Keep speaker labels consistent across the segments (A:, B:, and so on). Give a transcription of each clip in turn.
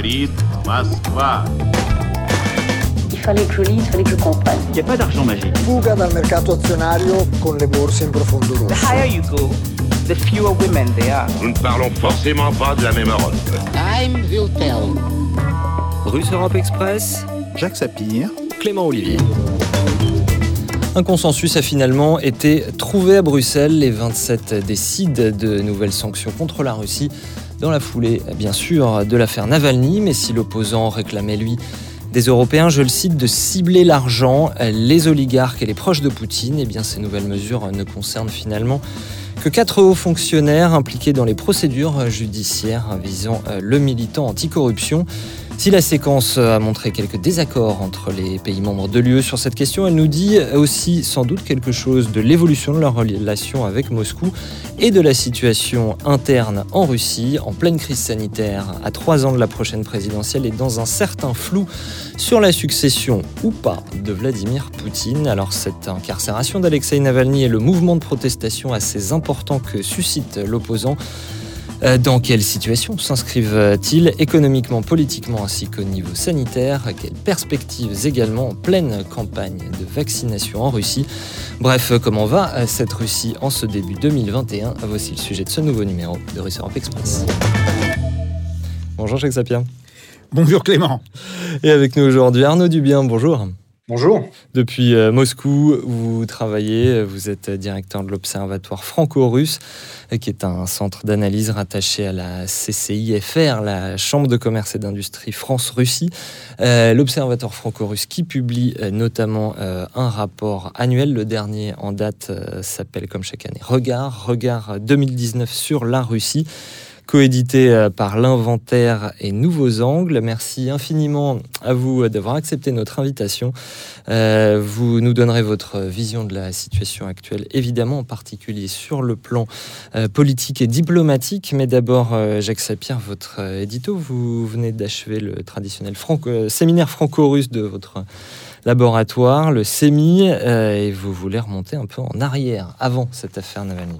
A: говорит Москва.
B: Il fallait que je lise, il fallait que je comprenne.
C: Il n'y a pas d'argent magique.
D: Fuga dal mercato azionario con le borse in profondo rosso.
E: The higher you go, the fewer women there are.
A: Nous ne parlons forcément pas de la même Europe.
F: Time will tell.
G: Russe Europe Express,
H: Jacques Sapir,
G: Clément Olivier. Un consensus a finalement été trouvé à Bruxelles. Les 27 décident de nouvelles sanctions contre la Russie dans la foulée, bien sûr, de l'affaire Navalny. Mais si l'opposant réclamait, lui, des Européens, je le cite, de cibler l'argent, les oligarques et les proches de Poutine, eh bien ces nouvelles mesures ne concernent finalement que quatre hauts fonctionnaires impliqués dans les procédures judiciaires visant le militant anticorruption. Si la séquence a montré quelques désaccords entre les pays membres de l'UE sur cette question, elle nous dit aussi sans doute quelque chose de l'évolution de leur relation avec Moscou et de la situation interne en Russie, en pleine crise sanitaire, à trois ans de la prochaine présidentielle et dans un certain flou sur la succession ou pas de Vladimir Poutine. Alors cette incarcération d'Alexei Navalny et le mouvement de protestation assez important que suscite l'opposant dans quelle situation s'inscrivent-ils économiquement, politiquement ainsi qu'au niveau sanitaire? Quelles perspectives également en pleine campagne de vaccination en Russie? Bref, comment va cette Russie en ce début 2021 Voici le sujet de ce nouveau numéro de Russe Europe Express. Bonjour Jacques Sapien.
H: Bonjour Clément.
G: Et avec nous aujourd'hui Arnaud Dubien, bonjour.
I: Bonjour.
G: Depuis euh, Moscou, vous travaillez, vous êtes directeur de l'Observatoire franco-russe, qui est un centre d'analyse rattaché à la CCIFR, la Chambre de commerce et d'industrie France-Russie. Euh, L'Observatoire franco-russe qui publie euh, notamment euh, un rapport annuel, le dernier en date euh, s'appelle comme chaque année Regard, Regard 2019 sur la Russie coédité par l'Inventaire et Nouveaux Angles. Merci infiniment à vous d'avoir accepté notre invitation. Euh, vous nous donnerez votre vision de la situation actuelle, évidemment, en particulier sur le plan euh, politique et diplomatique. Mais d'abord, euh, Jacques Sapir, votre édito, vous venez d'achever le traditionnel séminaire franco-russe de votre laboratoire, le SEMI, et vous voulez remonter un peu en arrière, avant cette affaire Navalny.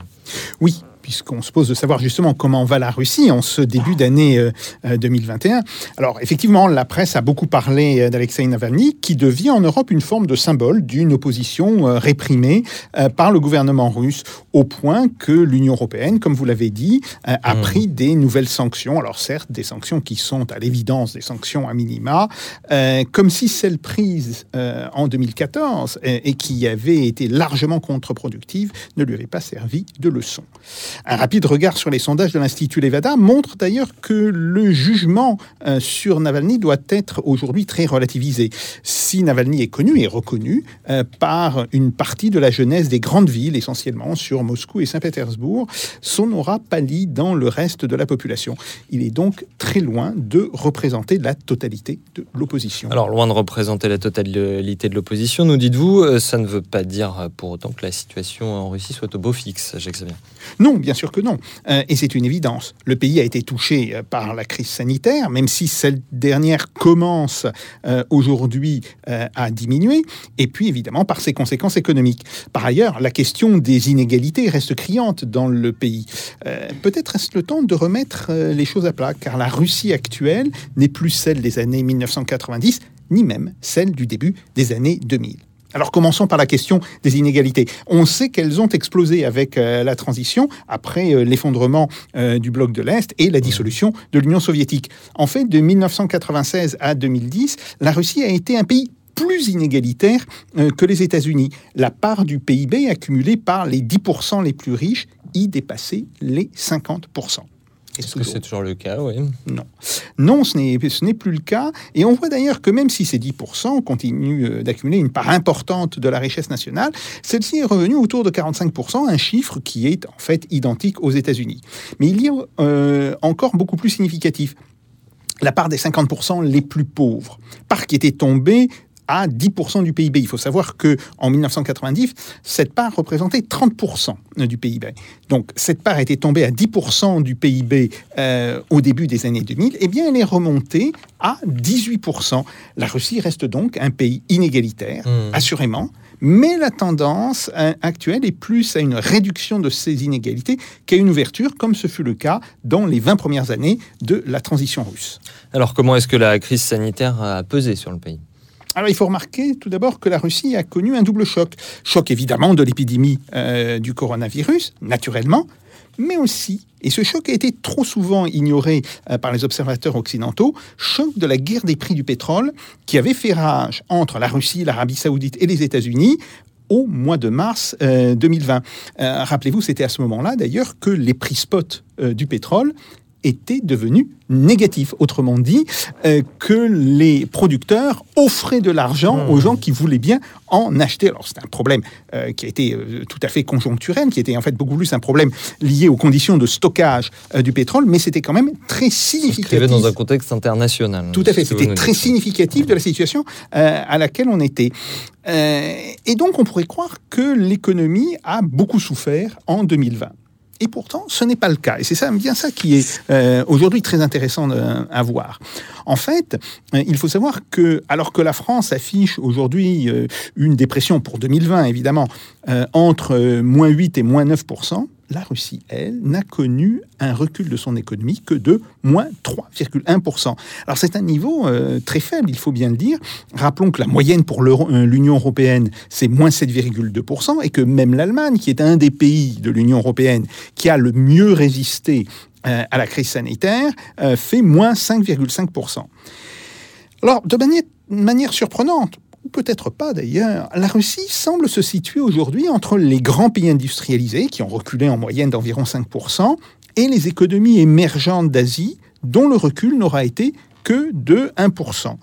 H: Oui, puisqu'on se pose de savoir justement comment va la Russie en ce début d'année euh, 2021. Alors effectivement, la presse a beaucoup parlé d'Alexei Navalny, qui devient en Europe une forme de symbole d'une opposition euh, réprimée euh, par le gouvernement russe, au point que l'Union européenne, comme vous l'avez dit, a mmh. pris des nouvelles sanctions. Alors certes, des sanctions qui sont à l'évidence des sanctions à minima, comme si celles prises en 2014 et qui avaient été largement contre-productives ne lui avaient pas servi de leçon. Un rapide regard sur les sondages de l'Institut Levada montre d'ailleurs que le jugement euh, sur Navalny doit être aujourd'hui très relativisé. Si Navalny est connu et reconnu euh, par une partie de la jeunesse des grandes villes, essentiellement sur Moscou et Saint-Pétersbourg, son aura pâlit dans le reste de la population. Il est donc très loin de représenter la totalité de l'opposition.
G: Alors, loin de représenter la totalité de l'opposition, nous dites-vous, euh, ça ne veut pas dire pour autant que la situation en Russie soit au beau fixe, Jacques.
H: Non, bien sûr que non. Euh, et c'est une évidence. Le pays a été touché euh, par la crise sanitaire, même si cette dernière commence euh, aujourd'hui à diminuer, et puis évidemment par ses conséquences économiques. Par ailleurs, la question des inégalités reste criante dans le pays. Peut-être reste le temps de remettre les choses à plat, car la Russie actuelle n'est plus celle des années 1990, ni même celle du début des années 2000. Alors commençons par la question des inégalités. On sait qu'elles ont explosé avec euh, la transition après euh, l'effondrement euh, du bloc de l'Est et la dissolution de l'Union soviétique. En fait, de 1996 à 2010, la Russie a été un pays plus inégalitaire que les États-Unis. La part du PIB accumulée par les 10% les plus riches y dépassait les 50%.
G: Est-ce que c'est toujours le cas oui?
H: Non. Non, ce n'est, plus le cas. Et on voit d'ailleurs que même si ces 10% continuent euh, d'accumuler une part importante de la richesse nationale, celle-ci est revenue autour de 45%, un chiffre qui est en fait identique aux États-Unis. Mais il y a euh, encore beaucoup plus significatif. La part des 50% les plus pauvres, part qui était tombée à 10% du PIB. Il faut savoir que en 1990, cette part représentait 30% du PIB. Donc cette part était tombée à 10% du PIB euh, au début des années 2000. Eh bien, elle est remontée à 18%. La Russie reste donc un pays inégalitaire, mmh. assurément, Mais la tendance euh, actuelle est plus à une réduction de ces inégalités qu'à une ouverture, comme ce fut le cas dans les 20 premières années de la transition russe.
G: Alors comment est-ce que la crise sanitaire a pesé sur le pays?
H: Alors il faut remarquer tout d'abord que la Russie a connu un double choc. Choc évidemment de l'épidémie euh, du coronavirus, naturellement, mais aussi, et ce choc a été trop souvent ignoré euh, par les observateurs occidentaux, choc de la guerre des prix du pétrole qui avait fait rage entre la Russie, l'Arabie saoudite et les États-Unis au mois de mars 2020. Euh, rappelez-vous, c'était à ce moment-là d'ailleurs que les prix spot du pétrole était devenu négatif. Autrement dit, euh, que les producteurs offraient de l'argent aux gens qui voulaient bien en acheter. Alors c'est un problème euh, qui a été euh, tout à fait conjoncturel, qui était en fait beaucoup plus un problème lié aux conditions de stockage du pétrole, mais c'était quand même très significatif.
G: dans un contexte international.
H: Tout à fait, c'était très significatif de la situation à laquelle on était. et donc on pourrait croire que l'économie a beaucoup souffert en 2020. Et pourtant, ce n'est pas le cas. Et c'est ça, bien ça qui est euh, aujourd'hui très intéressant à voir. En fait, euh, il faut savoir que, alors que la France affiche aujourd'hui euh, une dépression pour 2020, évidemment, entre moins 8 et moins 9 la Russie, elle, n'a connu un recul de son économie que de moins 3,1%. Alors c'est un niveau euh, très faible, il faut bien le dire. Rappelons que la moyenne pour euh, l'Union européenne, c'est moins 7,2%, et que même l'Allemagne, qui est un des pays de l'Union européenne qui a le mieux résisté euh, à la crise sanitaire, fait moins 5,5%. Alors, de manière surprenante, ou peut-être pas d'ailleurs, la Russie semble se situer aujourd'hui entre les grands pays industrialisés, qui ont reculé en moyenne d'environ 5%, et les économies émergentes d'Asie, dont le recul n'aura été que de 1%.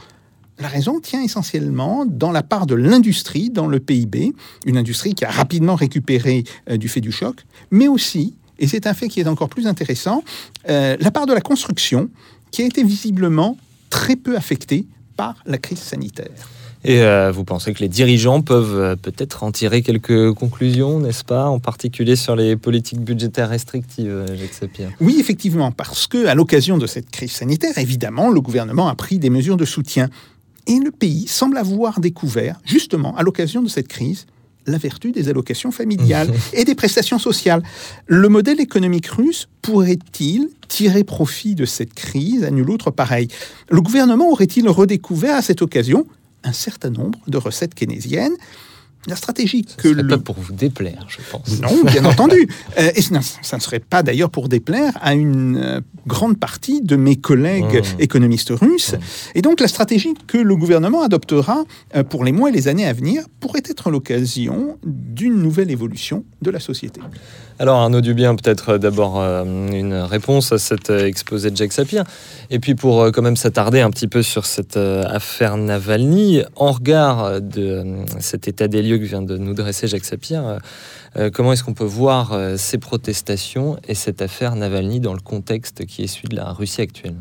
H: La raison tient essentiellement dans la part de l'industrie dans le PIB, une industrie qui a rapidement récupéré euh, du fait du choc, mais aussi, et c'est un fait qui est encore plus intéressant, euh, la part de la construction qui a été visiblement très peu affectée par la crise sanitaire.
G: Et euh, vous pensez que les dirigeants peuvent euh, peut-être en tirer quelques conclusions, n'est-ce pas, en particulier sur les politiques budgétaires restrictives, euh, Jacques Sapir?
H: Oui, effectivement, parce que à l'occasion de cette crise sanitaire, évidemment, le gouvernement a pris des mesures de soutien. Et le pays semble avoir découvert, justement, à l'occasion de cette crise, la vertu des allocations familiales et des prestations sociales. Le modèle économique russe pourrait-il tirer profit de cette crise à nul autre pareil? Le gouvernement aurait-il redécouvert à cette occasion un certain nombre de recettes keynésiennes. La stratégie que
G: le... pas pour vous déplaire, je pense.
H: Non, bien entendu. Euh, et ça ne serait pas d'ailleurs pour déplaire à une euh, grande partie de mes collègues mmh. économistes russes. Mmh. Et donc la stratégie que le gouvernement adoptera euh, pour les mois et les années à venir pourrait être l'occasion d'une nouvelle évolution de la société.
G: Alors Arnaud Dubien, peut-être d'abord euh, une réponse à cet euh, exposé de Jacques Sapir, et puis pour euh, quand même s'attarder un petit peu sur cette affaire Navalny, en regard de cet état des lieux que vient de nous dresser Jacques Sapir, comment est-ce qu'on peut voir ces protestations et cette affaire Navalny dans le contexte qui est celui de la Russie actuelle?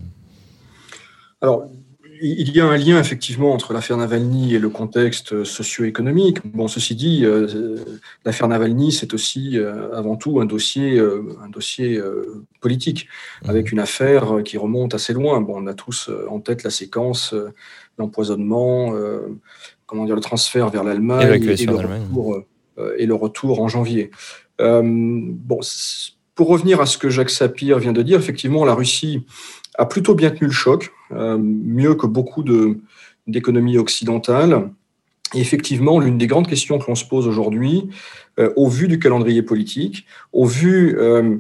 C: Il y a un lien effectivement entre l'affaire Navalny et le contexte socio-économique. Bon, ceci dit, euh, l'affaire Navalny, c'est aussi euh, avant tout un dossier, euh, un dossier politique, mmh. avec une affaire qui remonte assez loin. Bon, on a tous en tête la séquence, l'empoisonnement, comment dire, le transfert vers l'Allemagne et, et, le retour en janvier. bon, pour revenir à ce que Jacques Sapir vient de dire, effectivement, la Russie a plutôt bien tenu le choc, euh, mieux que beaucoup d'économies occidentales. Et effectivement, l'une des grandes questions que l'on se pose aujourd'hui, euh, au vu du calendrier politique, au vu euh,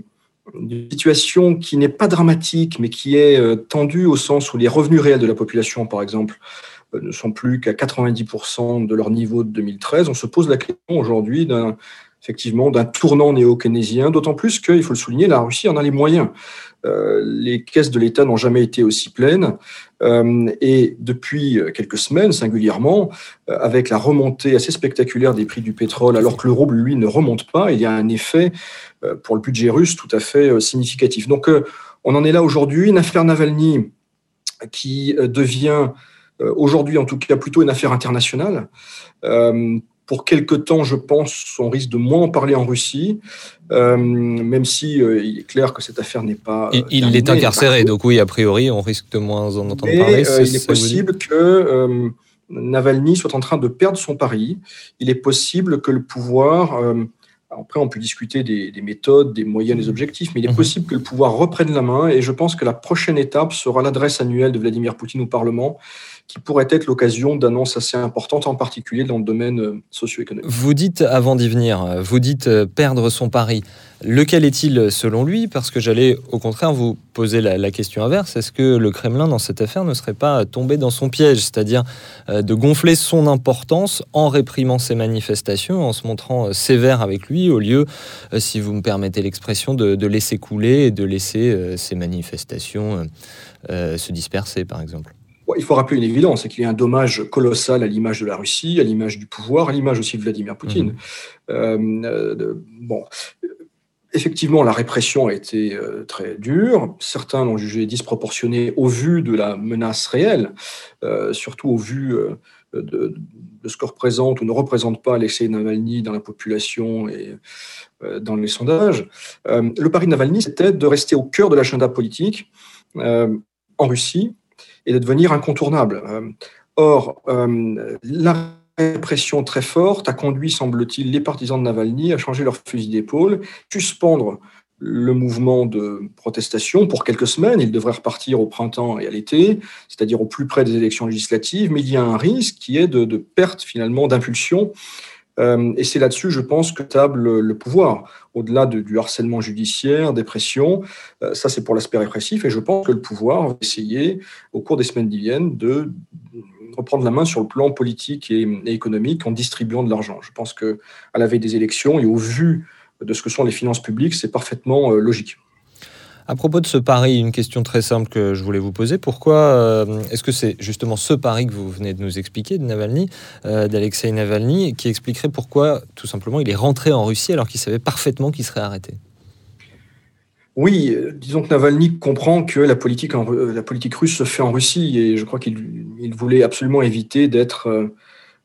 C: d'une situation qui n'est pas dramatique, mais qui est tendue au sens où les revenus réels de la population, par exemple, ne sont plus qu'à 90% de leur niveau de 2013, on se pose la question aujourd'hui d'un effectivement d'un tournant néo-keynésien, d'autant plus qu'il faut le souligner, la Russie en a les moyens. Euh, les caisses de l'État n'ont jamais été aussi pleines. Euh, et depuis quelques semaines, singulièrement, euh, avec la remontée assez spectaculaire des prix du pétrole, alors que le rouble, lui, ne remonte pas, il y a un effet pour le budget russe tout à fait significatif. Donc, on en est là aujourd'hui. Une affaire Navalny qui devient aujourd'hui, en tout cas, plutôt une affaire internationale pour quelque temps, je pense, on risque de moins en parler en Russie, euh, même si euh, il est clair que cette affaire n'est pas.
G: il, est incarcéré, donc oui, a priori, on risque de moins en entendre parler.
C: Euh, il est possible que Navalny soit en train de perdre son pari. Il est possible que le pouvoir, euh, après on peut discuter des, des, méthodes, des moyens, des objectifs, mais il est
G: Mhm.
C: possible que le pouvoir reprenne la main et je pense que la prochaine étape sera l'adresse annuelle de Vladimir Poutine au Parlement qui pourrait être l'occasion d'annonces assez importantes, en particulier dans le domaine euh, socio-économique.
G: Vous dites, avant d'y venir, vous dites euh, perdre son pari. Lequel est-il selon lui? Parce que j'allais au contraire vous poser la, la question inverse. Est-ce que le Kremlin, dans cette affaire, ne serait pas tombé dans son piège C'est-à-dire euh, de gonfler son importance en réprimant ses manifestations, en se montrant euh, sévère avec lui, au lieu, euh, si vous me permettez l'expression, de, de laisser couler et de laisser ces manifestations se disperser, par exemple?
C: Il faut rappeler une évidence, c'est qu'il y a un dommage colossal à l'image de la Russie, à l'image du pouvoir, à l'image aussi de Vladimir Poutine. Euh, de- bon, effectivement, la répression a été euh, très dure. Certains l'ont jugée disproportionnée au vu de la menace réelle, euh, surtout au vu euh, de, ce que représente ou ne représente pas Alexei Navalny dans la population et dans les sondages. Le pari de Navalny, c'était de rester au cœur de l'agenda politique en Russie et de devenir incontournable. Or, la répression très forte a conduit, semble-t-il, les partisans de Navalny à changer leur fusil d'épaule, suspendre le mouvement de protestation pour quelques semaines. Il devrait repartir au printemps et à l'été, c'est-à-dire au plus près des élections législatives, mais il y a un risque qui est de, perte finalement d'impulsion. Euh, et c'est là-dessus, je pense, que table le pouvoir, au-delà de, du harcèlement judiciaire, des pressions. Euh, ça, c'est pour l'aspect répressif. Et je pense que le pouvoir va essayer, au cours des semaines qui viennent, de reprendre la main sur le plan politique et, économique en distribuant de l'argent. Je pense que à la veille des élections et au vu de ce que sont les finances publiques, c'est parfaitement euh, logique.
G: À propos de ce pari, une question très simple que je voulais vous poser. Pourquoi euh, est-ce que c'est justement ce pari que vous venez de nous expliquer de Navalny, euh, d'Alexei Navalny, qui expliquerait pourquoi, tout simplement, il est rentré en Russie alors qu'il savait parfaitement qu'il serait arrêté?
C: Oui, euh, disons que Navalny comprend que la politique, en, euh, la politique russe se fait en Russie et je crois qu'il il voulait absolument éviter d'être euh,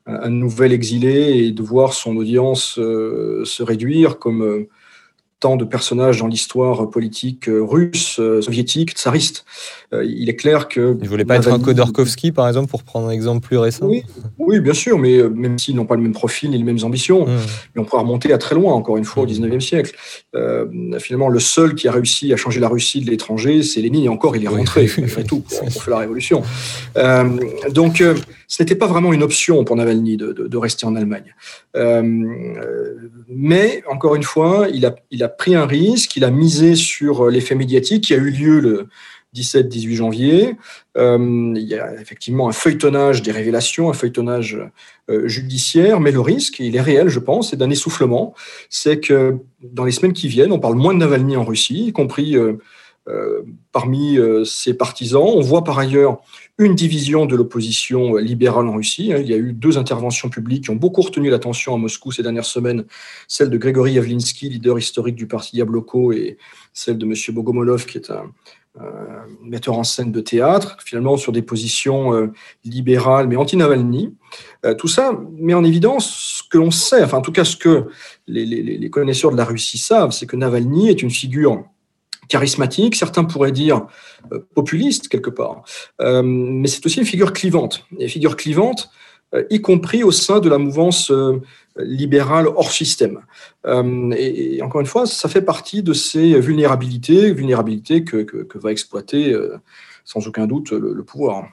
C: un nouvel exilé et de voir son audience se réduire comme tant de personnages dans l'histoire politique russe, soviétique, tsariste. Euh, il est clair que...
G: Il ne voulait pas être un Khodorkovsky, par exemple, pour prendre un exemple plus récent
C: Oui, oui bien sûr, mais euh, même s'ils n'ont pas le même profil ni les mêmes ambitions,
G: Mmh.
C: mais on pourra remonter à très loin, encore une fois, au 19e siècle. Euh, finalement, le seul qui a réussi à changer la Russie de l'étranger, c'est Lénine, et encore, il est
G: Oui.
C: rentré, malgré tout, pour, pour faire la révolution. Euh, donc, euh, ce n'était pas vraiment une option pour Navalny de, de, de rester en Allemagne. Mais, encore une fois, il a, il a pris un risque, il a misé sur l'effet médiatique qui a eu lieu le 17-18 janvier. Euh, il y a effectivement un feuilletonnage des révélations, un feuilletonnage euh, judiciaire, mais le risque, il est réel, je pense, c'est d'un essoufflement. C'est que dans les semaines qui viennent, on parle moins de Navalny en Russie, y compris euh, parmi ses partisans. On voit par ailleurs une division de l'opposition libérale en Russie. Il y a eu deux interventions publiques qui ont beaucoup retenu l'attention à Moscou ces dernières semaines, celle de Grégory Yavlinsky, leader historique du parti Yabloko, et celle de M. Bogomolov, qui est un metteur en scène de théâtre, finalement sur des positions euh, libérales mais anti-Navalny. Euh, tout ça met en évidence ce que l'on sait, enfin en tout cas ce que les, connaisseurs de la Russie savent, c'est que Navalny est une figure charismatique, certains pourraient dire euh, populiste quelque part, euh, mais c'est aussi une figure clivante. Et figure clivante, euh, y compris au sein de la mouvance euh, libérale hors système. Euh, et, encore une fois, ça fait partie de ces vulnérabilités, vulnérabilités que, va exploiter euh, sans aucun doute le, pouvoir.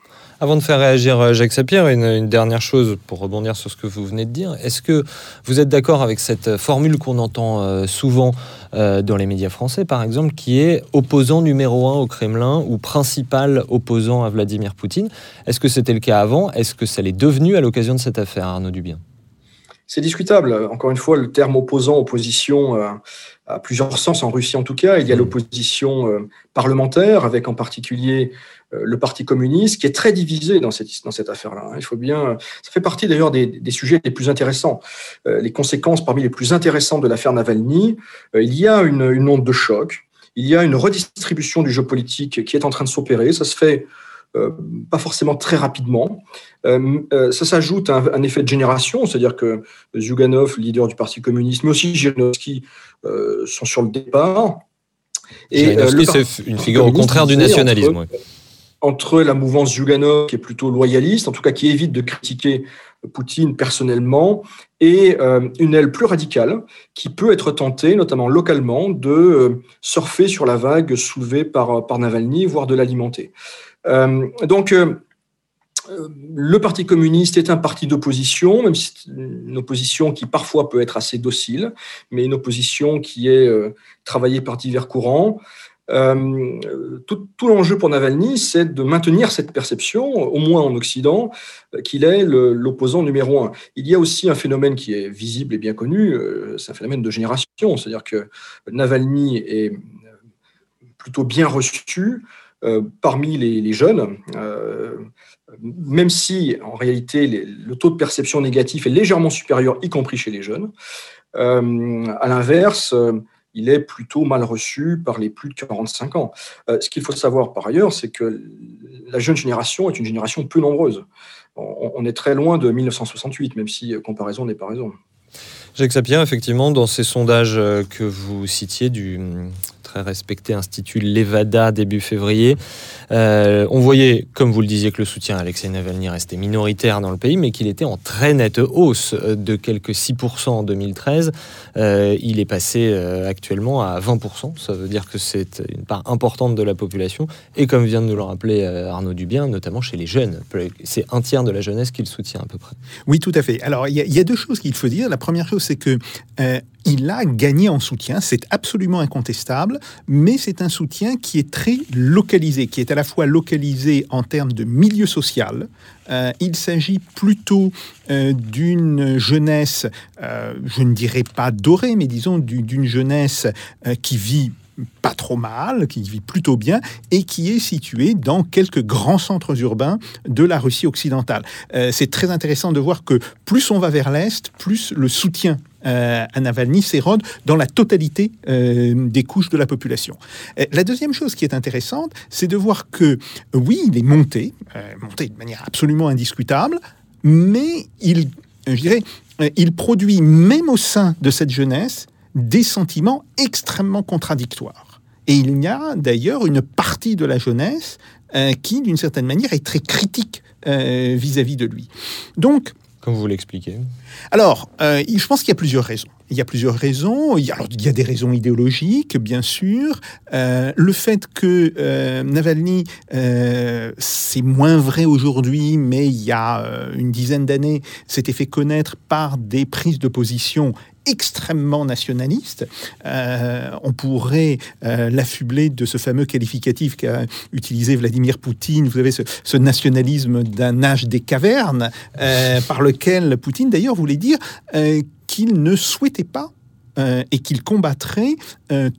G: Avant de faire réagir Jacques Sapir, une, une, dernière chose pour rebondir sur ce que vous venez de dire. Est-ce que vous êtes d'accord avec cette formule qu'on entend euh, souvent euh, dans les médias français, par exemple, qui est opposant numéro un au Kremlin ou principal opposant à Vladimir Poutine? Est-ce que c'était le cas avant? Est-ce que ça l'est devenu à l'occasion de cette affaire, Arnaud Dubien?
C: C'est discutable. Encore une fois, le terme opposant, opposition euh, a plusieurs sens en Russie en tout cas. Il y a l'opposition euh, parlementaire, avec en particulier euh, le Parti communiste, qui est très divisé dans cette, dans cette affaire-là. Il faut bien. Ça fait partie d'ailleurs des, des, sujets les plus intéressants. Euh, les conséquences parmi les plus intéressantes de l'affaire Navalny, euh, il y a une, une onde de choc. Il y a une redistribution du jeu politique qui est en train de s'opérer. Ça se fait euh, pas forcément très rapidement. Euh, euh, ça s'ajoute à un, un, effet de génération, c'est-à-dire que Zyuganov, leader du Parti communiste, mais aussi Zhirinovsky euh, sont sur le départ.
G: Et c'est une figure au contraire du nationalisme.
C: Entre, entre la mouvance Zhuganov, qui est plutôt loyaliste, en tout cas qui évite de critiquer Poutine personnellement, et euh, une aile plus radicale qui peut être tentée, notamment localement, de euh, surfer sur la vague soulevée par, par Navalny, voire de l'alimenter. Euh, donc, le Parti communiste est un parti d'opposition, même si c'est une opposition qui parfois peut être assez docile, mais une opposition qui est travaillée par divers courants. Euh, tout, l'enjeu pour Navalny, c'est de maintenir cette perception, au moins en Occident, euh, qu'il est l'opposant numéro un. Il y a aussi un phénomène qui est visible et bien connu, euh, c'est un phénomène de génération, c'est-à-dire que Navalny est plutôt bien reçu parmi les, jeunes, même si en réalité le taux de perception négatif est légèrement supérieur, y compris chez les jeunes. à l'inverse, il est plutôt mal reçu par les plus de 45 ans. Euh, ce qu'il faut savoir par ailleurs, c'est que la jeune génération est une génération peu nombreuse. On, est très loin de 1968, même si euh, comparaison n'est pas raison.
G: Jacques Sapien, effectivement, dans ces sondages euh, que vous citiez du très respecté Institut Levada début février. Euh, on voyait, comme vous le disiez, que le soutien à Alexei Navalny restait minoritaire dans le pays, mais qu'il était en très nette hausse de quelques 6% en 2013. Euh, il est passé euh, actuellement à 20%. Ça veut dire que c'est une part importante de la population. Et comme vient de nous le rappeler Arnaud Dubien, notamment chez les jeunes. C'est un tiers de la jeunesse qui le soutient à peu près.
H: Oui, tout à fait. Alors, il y, a deux choses qu'il faut dire. La première chose, c'est que il a gagné en soutien, c'est absolument incontestable, mais c'est un soutien qui est très localisé, qui est à la fois localisé en termes de milieu social. Euh, il s'agit plutôt euh, d'une jeunesse, euh, je ne dirais pas dorée, mais disons d'une jeunesse qui vit pas trop mal, qui vit plutôt bien et qui est situé dans quelques grands centres urbains de la Russie occidentale. c'est très intéressant de voir que plus on va vers l'Est, plus le soutien euh, à Navalny s'érode dans la totalité euh, des couches de la population. Euh, la deuxième chose qui est intéressante, c'est de voir que, oui, il est monté, monté de manière absolument indiscutable, mais il, je dirais, il produit même au sein de cette jeunesse des sentiments extrêmement contradictoires. Et il y a d'ailleurs une partie de la jeunesse qui, d'une certaine manière, est très critique vis-à-vis -vis de lui. Donc,
G: comme vous l'expliquez
H: Alors, euh, je pense qu'il y a plusieurs raisons. Il y a plusieurs raisons. Il y a, des raisons idéologiques, bien sûr. Euh, le fait que euh, Navalny, c'est moins vrai aujourd'hui, mais il y a une dizaine d'années, s'était fait connaître par des prises de position extrêmement nationaliste. Euh, on pourrait euh, l'affubler de ce fameux qualificatif qu'a utilisé Vladimir Poutine, vous avez ce, nationalisme d'un âge des cavernes, euh, par lequel Poutine d'ailleurs voulait dire qu'il ne souhaitait pas et qu'il combattrait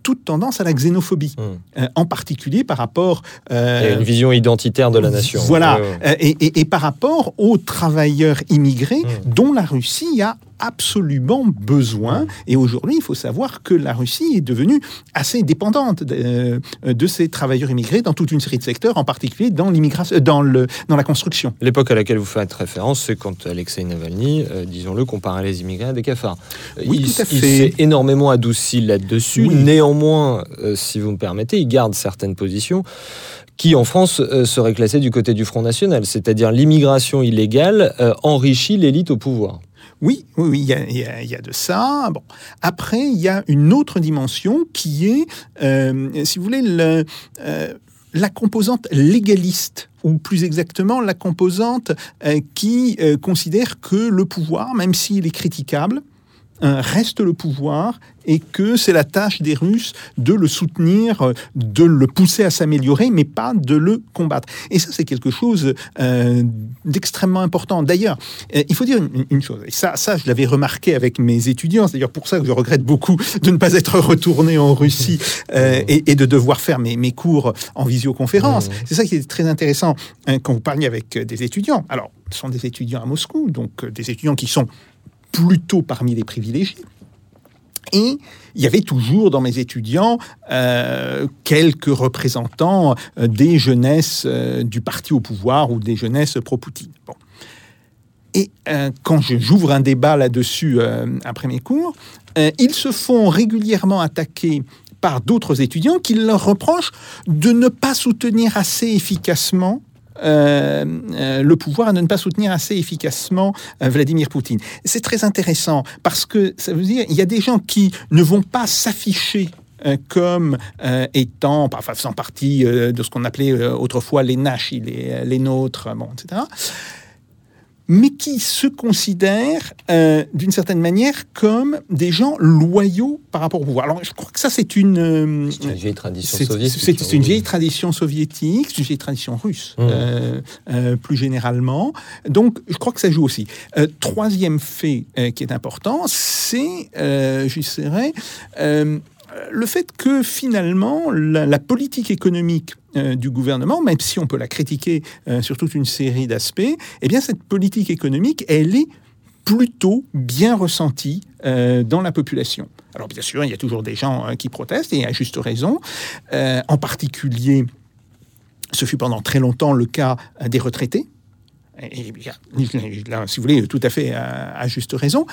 H: toute tendance à la xénophobie, hmm. en particulier par rapport...
G: à une vision identitaire de la nation.
H: Voilà, et, par rapport aux travailleurs immigrés hmm. dont la Russie a absolument besoin. Et aujourd'hui, il faut savoir que la Russie est devenue assez dépendante de, euh, de ces travailleurs immigrés dans toute une série de secteurs, en particulier dans l'immigration, euh, dans, le, dans la construction.
G: L'époque à laquelle vous faites référence, c'est quand Alexei Navalny, euh, disons-le, comparait les immigrés à des cafards.
H: Oui,
G: il,
H: tout à fait.
G: il s'est énormément adouci là-dessus. Néanmoins, si vous me permettez, il garde certaines positions qui en France seraient classées du côté du Front National, c'est-à-dire l'immigration illégale enrichit l'élite au pouvoir.
H: Oui, oui, il y, a, de ça. Après, il y a une autre dimension qui est, euh, si vous voulez, le, euh, la composante légaliste ou plus exactement la composante euh, qui considère que le pouvoir, même s'il est critiquable, reste le pouvoir et que c'est la tâche des Russes de le soutenir, euh, de le pousser à s'améliorer, mais pas de le combattre. Et ça, c'est quelque chose euh, d'extrêmement important. D'ailleurs, euh, il faut dire une, chose, et ça, ça je l'avais remarqué avec mes étudiants, c'est d'ailleurs pour ça que je regrette beaucoup de ne pas être retourné en Russie et, de devoir faire mes, mes cours en visioconférence. Mmh. C'est ça qui est très intéressant hein, quand vous parliez avec des étudiants. Alors, ce sont des étudiants à Moscou, donc des étudiants qui sont plutôt parmi les privilégiés. Et il y avait toujours dans mes étudiants euh, quelques représentants euh, des jeunesses euh, du parti au pouvoir ou des jeunesses pro-Poutine. Et quand j'ouvre un débat là-dessus après mes cours, ils se font régulièrement attaquer par d'autres étudiants qui leur reprochent de ne pas soutenir assez efficacement euh, euh, le pouvoir de ne pas soutenir assez efficacement euh, Vladimir Poutine. C'est très intéressant parce que ça veut dire il y a des gens qui ne vont pas s'afficher comme étant, enfin, faisant partie de ce qu'on appelait autrefois les Nashi, les, les nôtres, bon, etc mais qui se considèrent euh, d'une certaine manière comme des gens loyaux par rapport au pouvoir. Alors je crois que ça c'est une, euh,
G: une vieille tradition soviétique.
H: C'est une vieille tradition soviétique, c'est une vieille tradition russe,
G: Mmh.
H: euh, euh, plus généralement. Donc, je crois que ça joue aussi. Euh, troisième fait euh, qui est important, c'est, euh, je dirais, euh, le fait que finalement, la, politique économique euh, du gouvernement, même si on peut la critiquer euh, sur toute une série d'aspects, eh bien, cette politique économique, elle est plutôt bien ressentie euh, dans la population. Alors bien sûr, il y a toujours des gens qui protestent, et à juste raison. En particulier, ce fut pendant très longtemps le cas des retraités. Et si vous voulez, tout à fait à juste raison.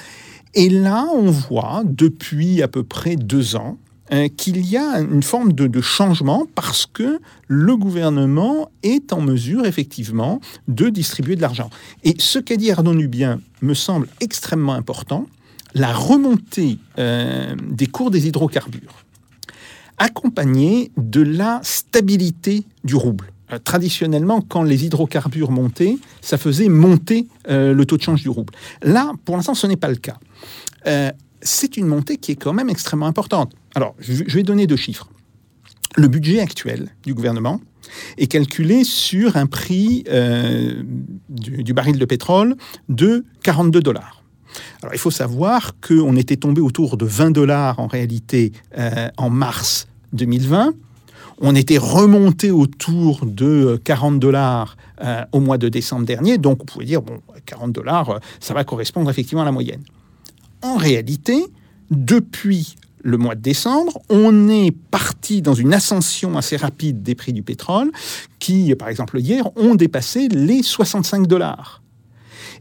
H: Et là, on voit depuis à peu près deux ans euh, qu'il y a une forme de, changement parce que le gouvernement est en mesure effectivement de distribuer de l'argent. Et ce qu'a dit Arnaud Nubien me semble extrêmement important, la remontée euh, des cours des hydrocarbures accompagnée de la stabilité du rouble. Euh, traditionnellement, quand les hydrocarbures montaient, ça faisait monter le taux de change du rouble. Là, pour l'instant, ce n'est pas le cas. C'est une montée qui est quand même extrêmement importante. Alors, je vais donner deux chiffres. Le budget actuel du gouvernement est calculé sur un prix euh, du, baril de pétrole de 42 dollars. Alors, il faut savoir qu'on était tombé autour de 20 dollars en réalité euh, en mars 2020. On était remonté autour de 40 dollars euh, au mois de décembre dernier. Donc, on pouvait dire, bon, 40 dollars, ça va correspondre effectivement à la moyenne. En réalité, depuis le mois de décembre, on est parti dans une ascension assez rapide des prix du pétrole qui, par exemple hier, ont dépassé les 65 dollars.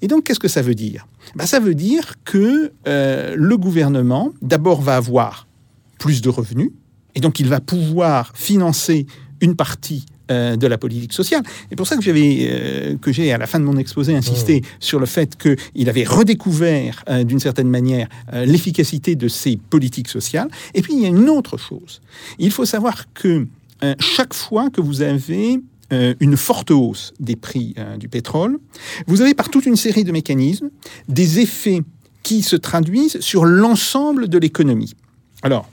H: Et donc, qu'est-ce que ça veut dire? Ben, Ça veut dire que euh, le gouvernement, d'abord, va avoir plus de revenus, et donc il va pouvoir financer une partie euh, de la politique sociale. C'est pour ça que j'avais, euh, que j'ai à la fin de mon exposé insisté sur le fait qu'il avait redécouvert euh, d'une certaine manière l'efficacité de ces politiques sociales. Et puis il y a une autre chose. Il faut savoir que chaque fois que vous avez une forte hausse des prix du pétrole, vous avez par toute une série de mécanismes des effets qui se traduisent sur l'ensemble de l'économie. Alors,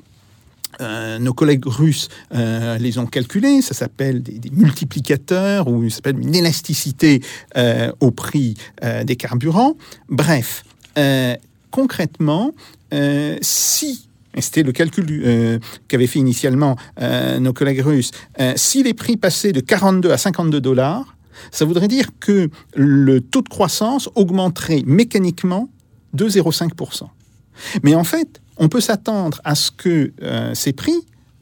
H: euh, nos collègues russes euh, les ont calculés, ça s'appelle des, multiplicateurs ou ça s'appelle une élasticité euh, au prix des carburants. Bref, concrètement, si, et c'était le calcul euh, qu'avaient fait initialement nos collègues russes, si les prix passaient de 42 à 52 dollars, ça voudrait dire que le taux de croissance augmenterait mécaniquement de 0,5%. Mais en fait, on peut s'attendre à ce que euh, ces prix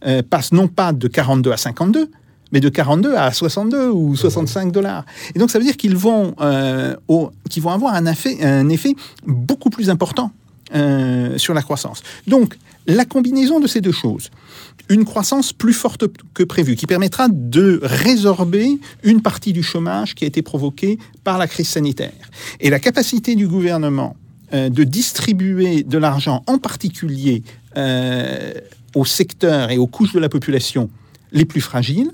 H: euh, passent non pas de 42 à 52, mais de 42 à 62 ou 65 dollars. Et donc ça veut dire qu'ils vont, euh, au- vont avoir un effet, un effet beaucoup plus important euh, sur la croissance. Donc la combinaison de ces deux choses, une croissance plus forte que prévu, qui permettra de résorber une partie du chômage qui a été provoqué par la crise sanitaire, et la capacité du gouvernement de distribuer de l'argent, en particulier euh, aux secteurs et aux couches de la population les plus fragiles,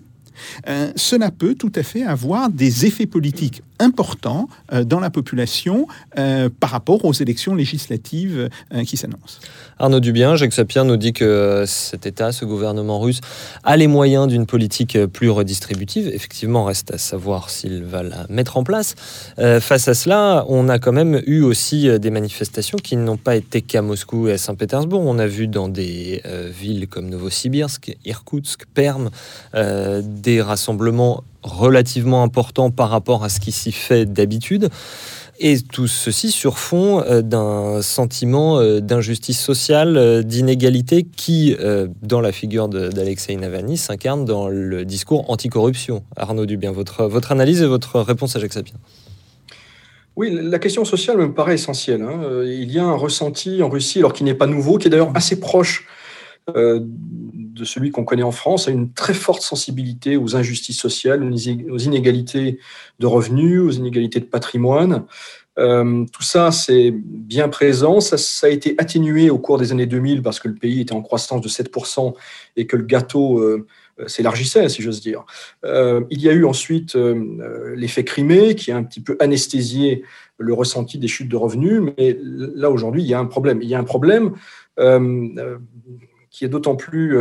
H: euh, cela peut tout à fait avoir des effets politiques importants euh, dans la population euh, par rapport aux élections législatives qui s'annoncent.
G: Arnaud Dubien, Jacques Sapir nous dit que cet État, ce gouvernement russe, a les moyens d'une politique plus redistributive. Effectivement, reste à savoir s'il va la mettre en place. Face à cela, on a quand même eu aussi des manifestations qui n'ont pas été qu'à Moscou et à Saint-Pétersbourg. On a vu dans des villes comme Novosibirsk, Irkoutsk, Perm, euh, des rassemblements relativement importants par rapport à ce qui s'y fait d'habitude. Et tout ceci sur fond euh, d'un sentiment euh, d'injustice sociale, euh, d'inégalité qui, dans la figure d'Alexei Navalny, s'incarne dans le discours anticorruption. Arnaud Dubien, votre, analyse et votre réponse à Jacques Sapien.
C: Oui, la question sociale me paraît essentielle. hein. Il y a un ressenti en Russie, alors qui n'est pas nouveau, qui est d'ailleurs assez proche de celui qu'on connaît en France, a une très forte sensibilité aux injustices sociales, aux inégalités de revenus, aux inégalités de patrimoine. Euh, tout ça, c'est bien présent. Ça, a été atténué au cours des années 2000 parce que le pays était en croissance de 7% et que le gâteau euh, s'élargissait, si j'ose dire. Euh, il y a eu ensuite euh, l'effet Crimée qui a un petit peu anesthésié le ressenti des chutes de revenus. Mais là, aujourd'hui, il y a un problème. Il y a un problème euh, qui est d'autant plus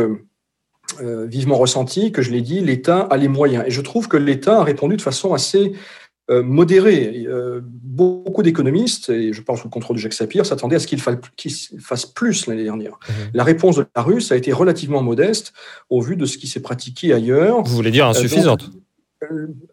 C: vivement ressenti que, je l'ai dit, l'État a les moyens. Et je trouve que l'État a répondu de façon assez euh, modéré. Euh, beaucoup d'économistes, et je parle sous le contrôle de Jacques Sapir, s'attendaient à ce qu'il fasse plus l'année dernière. Mhm. La réponse de la Russe a été relativement modeste au vu de ce qui s'est pratiqué ailleurs.
G: Vous voulez dire euh, insuffisante?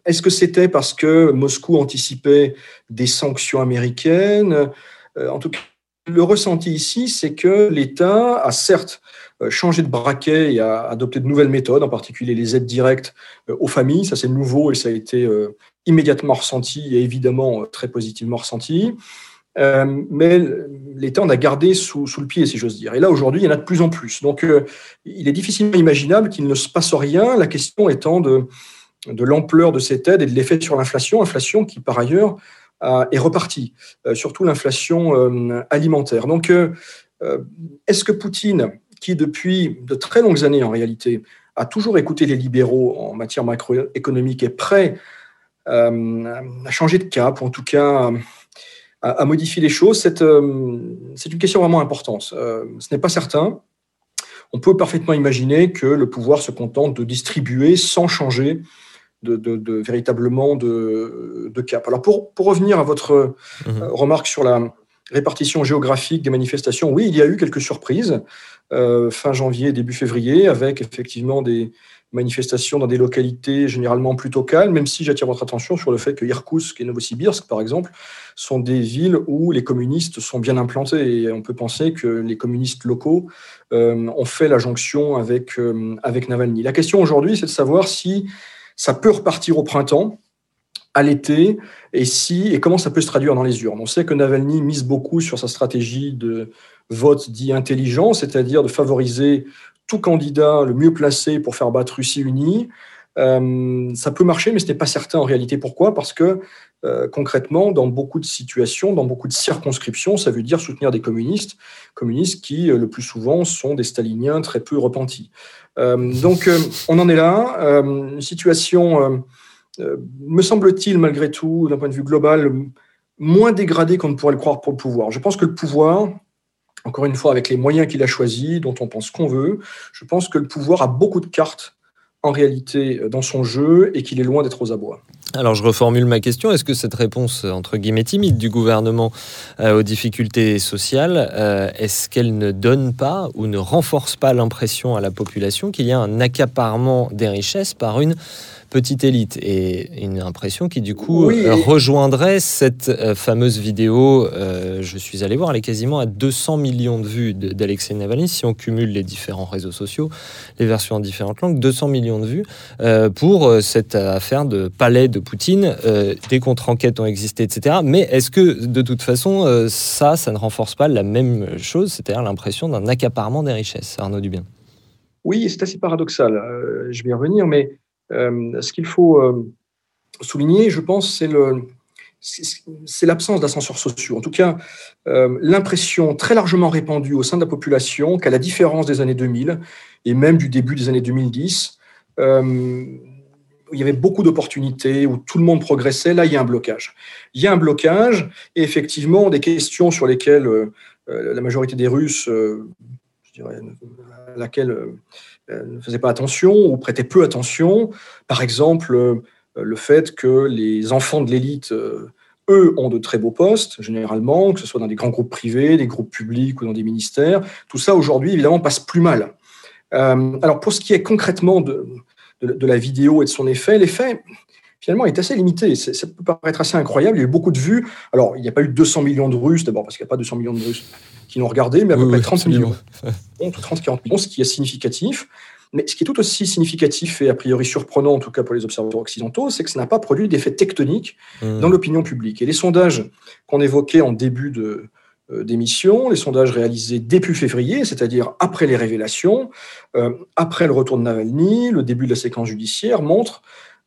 C: Est-ce que c'était parce que Moscou anticipait des sanctions américaines? En tout cas, le ressenti ici, c'est que l'État a certes changé de braquet et a adopté de nouvelles méthodes, en particulier les aides directes aux familles. Ça, c'est nouveau et ça a été immédiatement ressenti et évidemment euh, très positivement ressenti. Euh, mais l'État en a gardé sous, sous le pied, si j'ose dire. Et là, aujourd'hui, il y en a de plus en plus. Donc, euh, il est difficilement imaginable qu'il ne se passe rien, la question étant de, de l'ampleur de cette aide et de l'effet sur l'inflation, inflation qui, par ailleurs, est repartie, surtout l'inflation alimentaire. Donc, est-ce que Poutine, qui depuis de très longues années, en réalité, a toujours écouté les libéraux en matière macroéconomique, est prêt euh, à changer de cap, ou en tout cas à, modifier les choses, c'est euh, une question vraiment importante. Euh, ce n'est pas certain. On peut parfaitement imaginer que le pouvoir se contente de distribuer sans changer de, véritablement de, cap. Alors pour, pour, revenir à votre mhm. remarque sur la répartition géographique des manifestations, oui, il y a eu quelques surprises fin janvier, début février, avec effectivement des, manifestations dans des localités généralement plutôt calmes, même si j'attire votre attention sur le fait que Irkoutsk et Novosibirsk, par exemple, sont des villes où les communistes sont bien implantés. Et on peut penser que les communistes locaux euh, ont fait la jonction avec, euh, avec Navalny. La question aujourd'hui, c'est de savoir si ça peut repartir au printemps, à l'été, et si et comment ça peut se traduire dans les urnes. On sait que Navalny mise beaucoup sur sa stratégie de vote dit intelligent, c'est-à-dire de favoriser tout candidat le mieux placé pour faire battre Russie unie. Euh, ça peut marcher, mais ce n'est pas certain en réalité. Pourquoi? Parce que euh, concrètement, dans beaucoup de situations, dans beaucoup de circonscriptions, ça veut dire soutenir des communistes, communistes qui, euh, le plus souvent, sont des staliniens très peu repentis. donc, on en est là. une situation, me semble-t-il, malgré tout, d'un point de vue global, moins dégradée qu'on ne pourrait le croire pour le pouvoir. Je pense que le pouvoir, encore une fois, avec les moyens qu'il a choisis, dont on pense qu'on veut, je pense que le pouvoir a beaucoup de cartes en réalité dans son jeu et qu'il est loin d'être aux abois.
G: Alors je reformule ma question. Est-ce que cette réponse, entre guillemets, timide du gouvernement euh, aux difficultés sociales, euh, est-ce qu'elle ne donne pas ou ne renforce pas l'impression à la population qu'il y a un accaparement des richesses par une petite élite et une impression qui du coup rejoindrait cette euh, fameuse vidéo. Euh, je suis allé voir, elle est quasiment à 200 millions de vues d'Alexei Navalny. Si on cumule les différents réseaux sociaux, les versions en différentes langues, 200 millions de vues euh, pour cette affaire de palais de Poutine. des contre-enquêtes ont existé, etc. Mais est-ce que de toute façon, ça, ça ne renforce pas la même chose, c'est-à-dire l'impression d'un accaparement des richesses, Arnaud Dubien?
C: Oui, c'est assez paradoxal. je vais y revenir, mais euh, ce qu'il faut euh, souligner, je pense, c'est l'absence d'ascenseurs sociaux. En tout cas, euh, l'impression très largement répandue au sein de la population qu'à la différence des années 2000 et même du début des années 2010, il y avait beaucoup d'opportunités, où tout le monde progressait, là, il y a un blocage. Il y a un blocage, et effectivement, des questions sur lesquelles la majorité des Russes, je dirais, laquelle euh, ne faisaient pas attention ou prêtaient peu attention. Par exemple, euh, le fait que les enfants de l'élite, euh, eux, ont de très beaux postes, généralement, que ce soit dans des grands groupes privés, des groupes publics ou dans des ministères. Tout ça, aujourd'hui, évidemment, passe plus mal. alors, pour ce qui est concrètement de, de, la vidéo et de son effet, l'effet, finalement, est assez limité. Ça peut paraître assez incroyable. Il y a eu beaucoup de vues. Alors, il n'y a pas eu 200 millions de Russes, d'abord, parce qu'il n'y a pas 200 millions de Russes qui l'ont regardé, mais à peu près 30 millions. 30-40 millions, ce qui est significatif. Mais ce qui est tout aussi significatif et a priori surprenant, en tout cas pour les observateurs occidentaux, c'est que ça n'a pas produit d'effet tectonique mmh. dans l'opinion publique. Et les sondages qu'on évoquait en début de, euh, d'émissions. Les sondages réalisés début février, c'est-à-dire après les révélations, euh, après le retour de Navalny, le début de la séquence judiciaire, montrent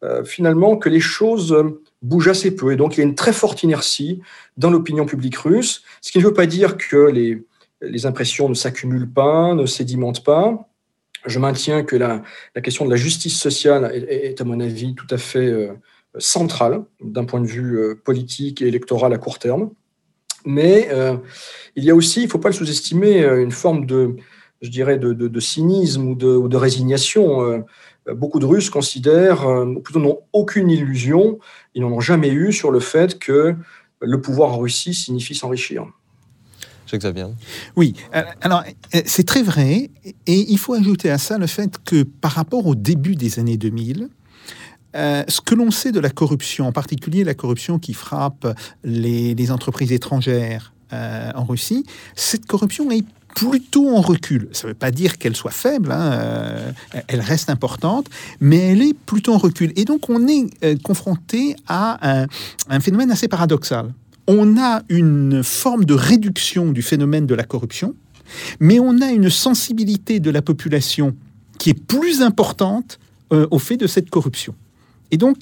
C: euh, finalement que les choses bougent assez peu. Et donc, il y a une très forte inertie dans l'opinion publique russe, ce qui ne veut pas dire que les, les impressions ne s'accumulent pas, ne sédimentent pas. Je maintiens que la, la question de la justice sociale est, est, à mon avis, tout à fait euh, centrale d'un point de vue euh, politique et électoral à court terme. Mais euh, il y a aussi, il ne faut pas le sous-estimer, une forme de, je dirais, de, de, de cynisme ou de, ou de résignation. Euh, beaucoup de Russes considèrent, ou plutôt n'ont aucune illusion, ils n'en ont jamais eu sur le fait que le pouvoir en Russie signifie s'enrichir.
G: Xavier.
H: Oui, euh, alors c'est très vrai, et il faut ajouter à ça le fait que par rapport au début des années 2000, euh, ce que l'on sait de la corruption, en particulier la corruption qui frappe les, les entreprises étrangères euh, en Russie, cette corruption est plutôt en recul. Ça ne veut pas dire qu'elle soit faible, hein, euh, elle reste importante, mais elle est plutôt en recul. Et donc on est euh, confronté à un, phénomène assez paradoxal. On a une forme de réduction du phénomène de la corruption, mais on a une sensibilité de la population qui est plus importante euh, au fait de cette corruption. Et donc,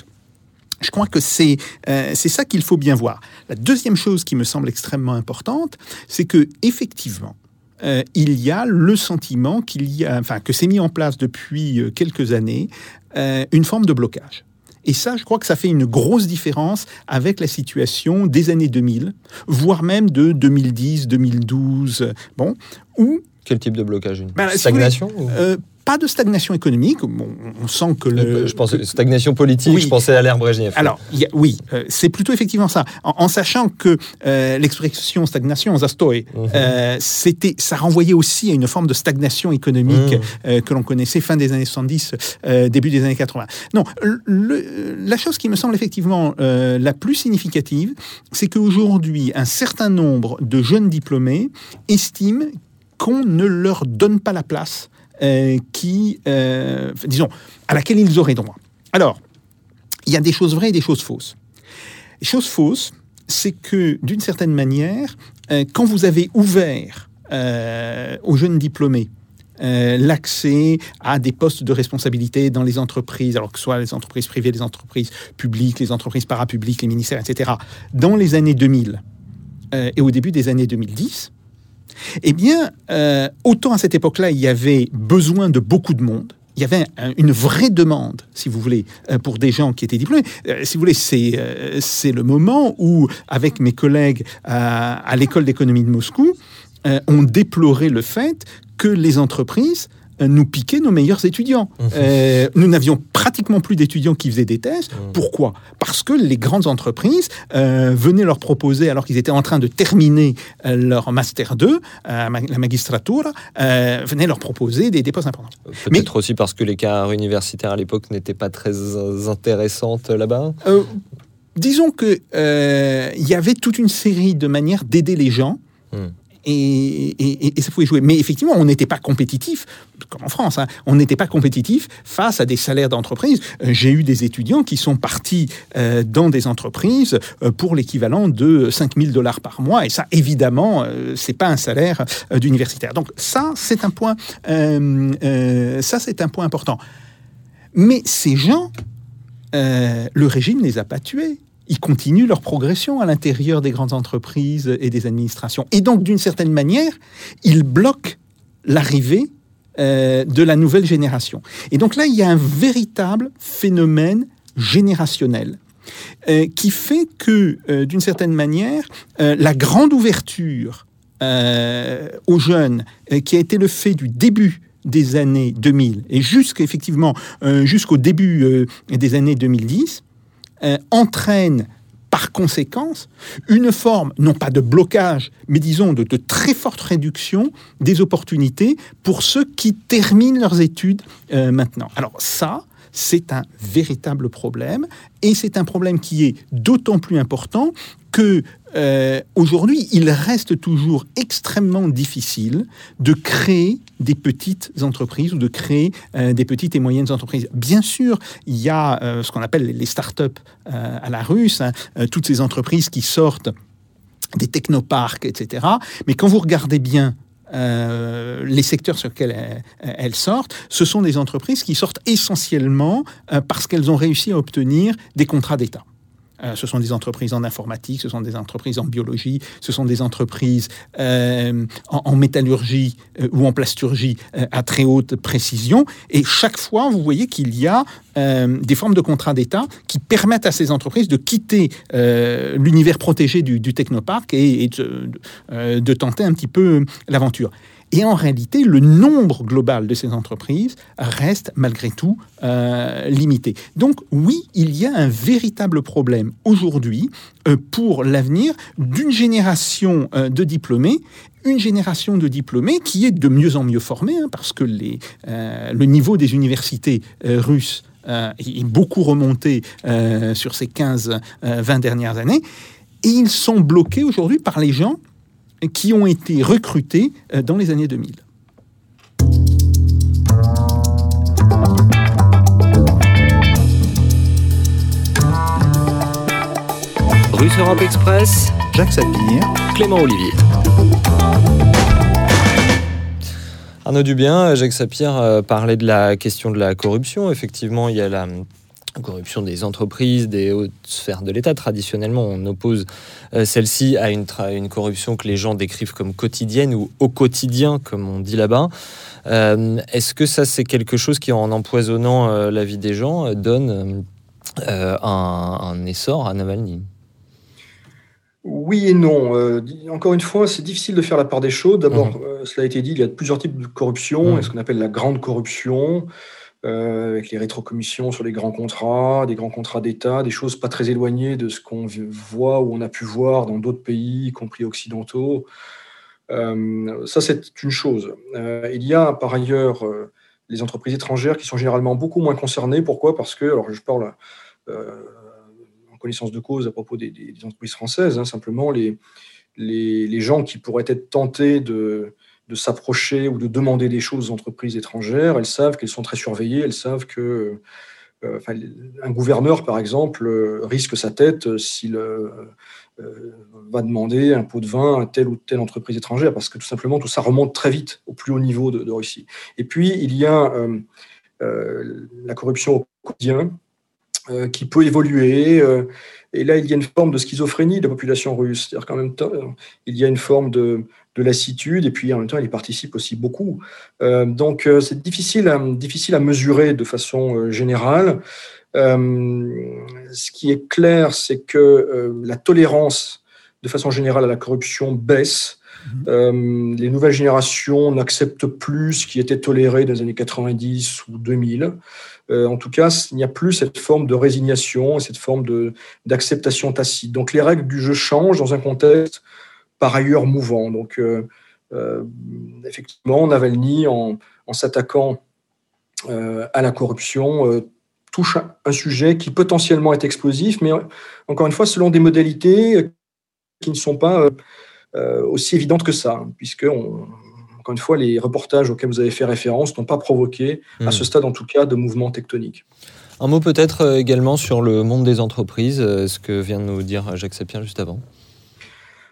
H: je crois que c'est c'est ça qu'il faut bien voir. La deuxième chose qui me semble extrêmement importante, c'est que effectivement, euh, il y a le sentiment qu'il y a, enfin, que c'est mis en place depuis euh, quelques années euh, une forme de blocage. Et ça, je crois que ça fait une grosse différence avec la situation des années 2000, voire même de 2010, 2012, bon, où
G: Quel type de blocage? Une
H: Ben, si vous
G: stagnation ou-
H: euh, pas de stagnation économique. Bon, on sent que le,
G: Euh, Je pensais stagnation politique,
H: Oui.
G: je pensais à l'ère Brejnev.
H: Alors, y a- oui, euh, c'est plutôt effectivement ça. En, en sachant que euh, l'expression stagnation, zastoy,
G: Mhm.
H: euh, c'était, ça renvoyait aussi à une forme de stagnation économique euh, que l'on connaissait fin des années 70, euh, début des années 80. Non, le- la chose qui me semble effectivement euh, la plus significative, c'est qu'aujourd'hui, un certain nombre de jeunes diplômés estiment qu'on ne leur donne pas la place euh, qui, euh, disons, à laquelle ils auraient droit. Alors, il y a des choses vraies et des choses fausses. Les choses fausses, c'est que d'une certaine manière, euh, quand vous avez ouvert aux jeunes diplômés l'accès à des postes de responsabilité dans les entreprises, alors que ce soit les entreprises privées, les entreprises publiques, les entreprises parapubliques, les ministères, etc., dans les années 2000 euh, et au début des années 2010, eh bien, euh, autant à cette époque-là, il y avait besoin de beaucoup de monde. Il y avait un- une vraie demande, si vous voulez, euh, pour des gens qui étaient diplômés. Euh, si vous voulez, c'est c'est le moment où, avec mes collègues à, l'école d'économie de Moscou, on déplorait le fait que les entreprises nous piquaient nos meilleurs étudiants. Euh, nous n'avions pratiquement plus d'étudiants qui faisaient des thèses. Pourquoi? Parce que les grandes entreprises euh, venaient leur proposer, alors qu'ils étaient en train de terminer euh, leur Master 2, euh, ma- la magistratura, euh, venaient leur proposer des, des postes importants.
G: Peut-être aussi parce que les carrières universitaires à l'époque n'étaient pas très euh, intéressantes là-bas?
H: Euh, disons que euh, il y avait toute une série de manières d'aider les gens.
G: Hmm.
H: Et, ça pouvait jouer. Mais effectivement, on n'était pas compétitif, comme en France, hein, on n'était pas compétitif face à des salaires d'entreprise. Euh, J'ai eu des étudiants qui sont partis euh, dans des entreprises euh, pour l'équivalent de 5000 dollars par mois. Et ça, évidemment, euh, c'est pas un salaire d'universitaire. Donc ça, c'est un point, ça, c'est un point important. Mais ces gens, le régime ne les a pas tués. Ils continuent leur progression à l'intérieur des grandes entreprises et des administrations. Et donc, d'une certaine manière, ils bloquent l'arrivée euh, de la nouvelle génération. Et donc là, il y a un véritable phénomène générationnel euh, qui fait que, euh, d'une certaine manière, la grande ouverture aux jeunes, qui a été le fait du début des années 2000 et jusqu'effectivement jusqu'au début des années 2010, euh, entraîne par conséquence une forme, non pas de blocage, mais disons de, très forte réduction des opportunités pour ceux qui terminent leurs études euh, maintenant. Alors ça, c'est un véritable problème, et c'est un problème qui est d'autant plus important que euh, aujourd'hui, il reste toujours extrêmement difficile de créer des petites entreprises ou de créer euh, des petites et moyennes entreprises. Bien sûr, il y a euh, ce qu'on appelle les startups euh, à la russe, hein, toutes ces entreprises qui sortent des technoparcs, etc. Mais quand vous regardez bien les secteurs sur lesquels elles, sortent, ce sont des entreprises qui sortent essentiellement parce qu'elles ont réussi à obtenir des contrats d'État. Euh, ce sont des entreprises en informatique, ce sont des entreprises en biologie, ce sont des entreprises euh, en, métallurgie euh, ou en plasturgie à très haute précision. Et chaque fois, vous voyez qu'il y a des formes de contrats d'État qui permettent à ces entreprises de quitter l'univers protégé du, du technoparc et, de, tenter un petit peu l'aventure. Et en réalité, le nombre global de ces entreprises reste malgré tout euh, limité. Donc oui, il y a un véritable problème aujourd'hui euh, pour l'avenir d'une génération euh, de diplômés une génération de diplômés qui est de mieux en mieux formée, hein, parce que le niveau des universités russes est beaucoup remonté sur ces 15-20 dernières années, et ils sont bloqués aujourd'hui par les gens qui ont été recrutés dans les années 2000.
G: Russe Europe Express,
H: Jacques Sapir,
G: Clément Olivier. Arnaud Dubien, Jacques Sapir parlait de la question de la corruption. Effectivement, il y a la corruption des entreprises, des hautes sphères de l'État. Traditionnellement, on oppose euh, celle-ci à une, une, corruption que les gens décrivent comme quotidienne ou au quotidien, comme on dit là-bas. Euh, Est-ce que ça, c'est quelque chose qui, en empoisonnant euh, la vie des gens, donne un, un, essor à Navalny?
C: Oui et non. Euh, encore une fois, c'est difficile de faire la part des choses. D'abord, mmh. euh, cela a été dit, il y a plusieurs types de corruption, mmh. ce qu'on appelle la grande corruption, euh, avec les rétrocommissions sur les grands contrats, des grands contrats d'État, des choses pas très éloignées de ce qu'on voit ou on a pu voir dans d'autres pays, y compris occidentaux. Euh, ça, c'est une chose. Euh, il y a par ailleurs les entreprises étrangères qui sont généralement beaucoup moins concernées. Pourquoi? Parce que, alors je parle connaissance de cause à propos des entreprises françaises. Hein, simplement, les, les, les, gens qui pourraient être tentés de, de s'approcher ou de demander des choses aux entreprises étrangères, elles savent qu'elles sont très surveillées, elles savent que euh, un gouverneur, par exemple, risque sa tête s'il euh, va demander un pot de vin à telle ou telle entreprise étrangère, parce que tout simplement, tout ça remonte très vite au plus haut niveau de, Russie. Et puis, il y a euh, euh la corruption au quotidien, euh, qui peut évoluer. Euh, et là, il y a une forme de schizophrénie de la population russe. C'est-à-dire qu'en même temps, il y a une forme de, de, lassitude, et puis en même temps, il y participe aussi beaucoup. Euh, donc, c'est difficile à, difficile à mesurer de façon générale. ce qui est clair, c'est que la tolérance, de façon générale, à la corruption baisse. Euh, les nouvelles générations n'acceptent plus ce qui était toléré dans les années 90 ou 2000. Euh, en tout cas, il n'y a plus cette forme de résignation, cette forme d'acceptation tacite. Donc les règles du jeu changent dans un contexte par ailleurs mouvant. Donc euh, euh effectivement, Navalny, en, en s'attaquant à la corruption, touche un sujet qui potentiellement est explosif, mais encore une fois, selon des modalités qui ne sont pas aussi évidentes que ça, puisque on, encore une fois, les reportages auxquels vous avez fait référence n'ont pas provoqué, mmh. à ce stade en tout cas, de mouvements tectoniques.
G: Un mot peut-être également sur le monde des entreprises, ce que vient de nous dire Jacques Sapir juste avant.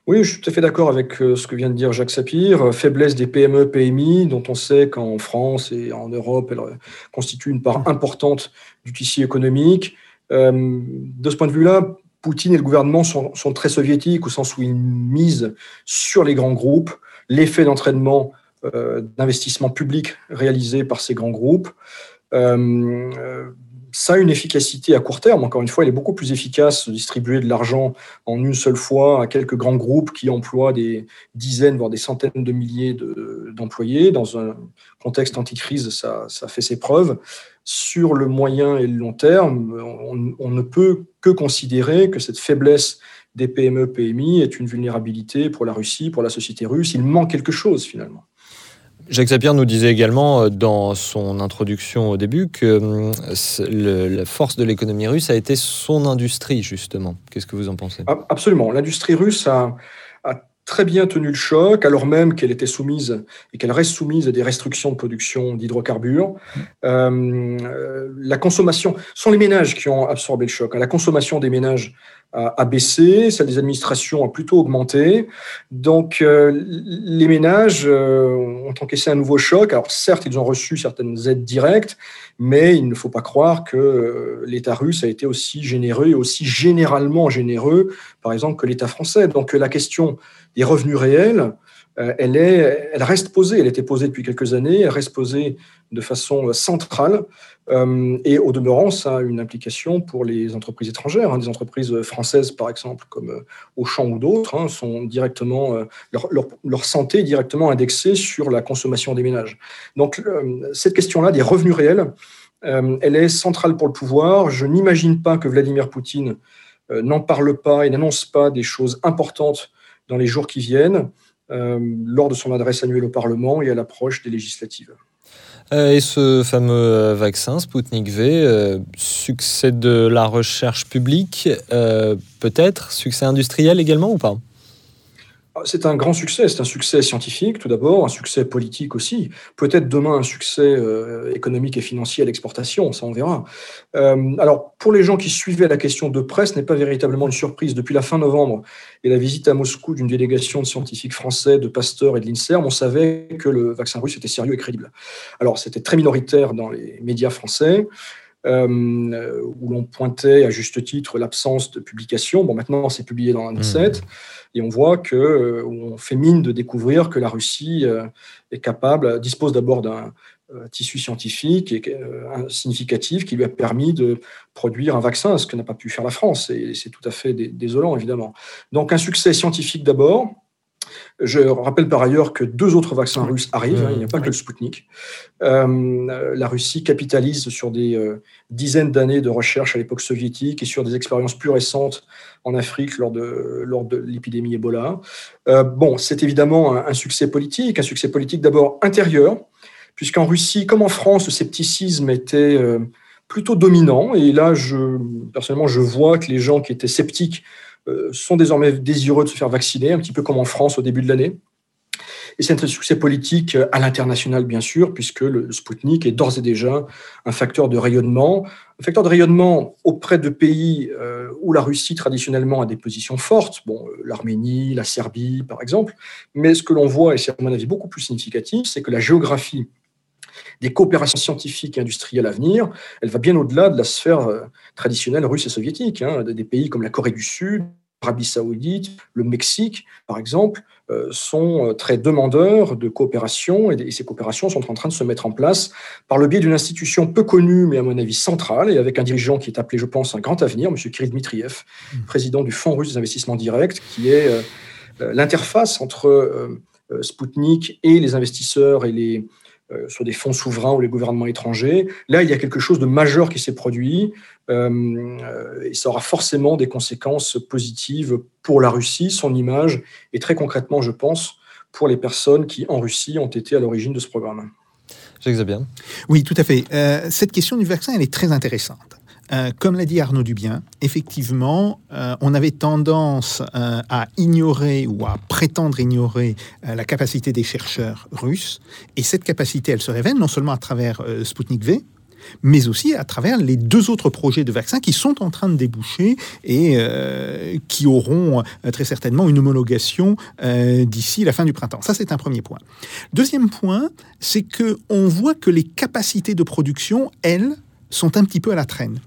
C: Oui, je suis tout à fait d'accord avec ce que vient de dire Jacques Sapir. Faiblesse des PME, PMI, dont on sait qu'en France et en Europe, elles constituent une part importante du tissu économique. Euh, de ce point de vue-là, Poutine et le gouvernement sont, sont, très soviétiques, au sens où ils misent sur les grands groupes, l'effet d'entraînement euh, d'investissement public réalisé par ces grands groupes. Euh, ça a une efficacité à court terme. Encore une fois, il est beaucoup plus efficace de distribuer de l'argent en une seule fois à quelques grands groupes qui emploient des dizaines, voire des centaines de milliers d'employés. De, Dans un contexte anticrise, ça, ça fait ses preuves. Sur le moyen et le long terme, on, ne peut que considérer que cette faiblesse des PME, PMI est une vulnérabilité pour la Russie, pour la société russe. Il manque quelque chose finalement.
G: Jacques Sapir nous disait également dans son introduction au début que le, la force de l'économie russe a été son industrie, justement. Qu'est-ce que vous en pensez?
C: Absolument. L'industrie russe a, a, très bien tenu le choc, alors même qu'elle était soumise et qu'elle reste soumise à des restrictions de production d'hydrocarbures. Euh, la consommation, ce sont les ménages qui ont absorbé le choc. La consommation des ménages a, baissé, celle des administrations a plutôt augmenté. Donc les ménages ont encaissé un nouveau choc. Alors certes, ils ont reçu certaines aides directes, mais il ne faut pas croire que l'État russe a été aussi généreux aussi généralement généreux, par exemple, que l'État français. Donc la question des revenus réels, elle, est, elle reste posée. Elle était posée depuis quelques années. Elle reste posée de façon centrale. Euh, et au demeurant, ça a une implication pour les entreprises étrangères. Hein. Des entreprises françaises, par exemple, comme euh, Auchan ou d'autres, hein, sont directement, euh, leur, leur, santé est directement indexée sur la consommation des ménages. Donc, cette question-là des revenus réels, elle est centrale pour le pouvoir. Je n'imagine pas que Vladimir Poutine n'en parle pas et n'annonce pas des choses importantes dans les jours qui viennent, lors de son adresse annuelle au Parlement et à l'approche des législatives.
G: Euh, et ce fameux euh, vaccin, Sputnik V, euh, succès de la recherche publique, peut-être, succès industriel également ou pas?
C: C'est un grand succès, c'est un succès scientifique tout d'abord, un succès politique aussi, peut-être demain un succès euh, économique et financier à l'exportation, ça on verra. Euh, alors pour les gens qui suivaient la question de presse, ce n'est pas véritablement une surprise. Depuis la fin novembre et la visite à Moscou d'une délégation de scientifiques français, de Pasteur et de l'INSERM, on savait que le vaccin russe était sérieux et crédible. Alors c'était très minoritaire dans les médias français. Euh, où l'on pointait à juste titre l'absence de publication. Bon, maintenant, c'est publié dans l'ANSET, mmh. et on voit que euh, on fait mine de découvrir que la Russie euh, est capable, dispose d'abord d'un tissu scientifique et, significatif qui lui a permis de produire un vaccin, ce que n'a pas pu faire la France, et c'est tout à fait désolant, évidemment. Donc, un succès scientifique d'abord, je rappelle par ailleurs que deux autres vaccins russes arrivent, hein, il n'y a pas que le Sputnik. Euh, la Russie capitalise sur des euh, dizaines d'années de recherche à l'époque soviétique et sur des expériences plus récentes en Afrique lors de, lors de l'épidémie Ebola. Euh, bon, c'est évidemment un, succès politique, un succès politique d'abord intérieur, puisqu'en Russie, comme en France, le scepticisme était plutôt dominant. Et là, je, personnellement, je vois que les gens qui étaient sceptiques sont désormais désireux de se faire vacciner, un petit peu comme en France au début de l'année. Et c'est un succès politique à l'international, bien sûr, puisque le Sputnik est d'ores et déjà un facteur de rayonnement, un facteur de rayonnement auprès de pays euh, où la Russie traditionnellement a des positions fortes, bon, euh, l'Arménie, la Serbie, par exemple. Mais ce que l'on voit, et c'est à mon avis beaucoup plus significatif, c'est que la géographie des coopérations scientifiques et industrielles à venir, elle va bien au-delà de la sphère euh, traditionnelle russe et soviétique. Hein. Des pays comme la Corée du Sud, l'Arabie saoudite, le Mexique, par exemple, euh, sont euh, très demandeurs de coopération et ces coopérations sont en train de se mettre en place par le biais d'une institution peu connue, mais à mon avis centrale, et avec un dirigeant qui est appelé, je pense, un grand avenir, M. Kirill Dmitriev, mmh. président du Fonds russe des investissements directs, qui est l'interface entre Sputnik et les investisseurs et les, euh, sur des fonds souverains ou les gouvernements étrangers. Là, il y a quelque chose de majeur qui s'est produit euh, et ça aura forcément des conséquences positives pour la Russie, son image et très concrètement, je pense, pour les personnes qui, en Russie, ont été à l'origine de ce programme.
G: Jacques.
H: Oui, tout à fait. Euh, cette question du vaccin, elle est très intéressante. Euh, comme l'a dit Arnaud Dubien, effectivement, euh, on avait tendance euh, à ignorer ou à prétendre ignorer la capacité des chercheurs russes. Et cette capacité, elle se révèle non seulement à travers Sputnik V, mais aussi à travers les deux autres projets de vaccins qui sont en train de déboucher et qui auront très certainement une homologation d'ici la fin du printemps. Ça, c'est un premier point. Deuxième point, c'est que on voit que les capacités de production, elles, sont un petit peu à la traîne.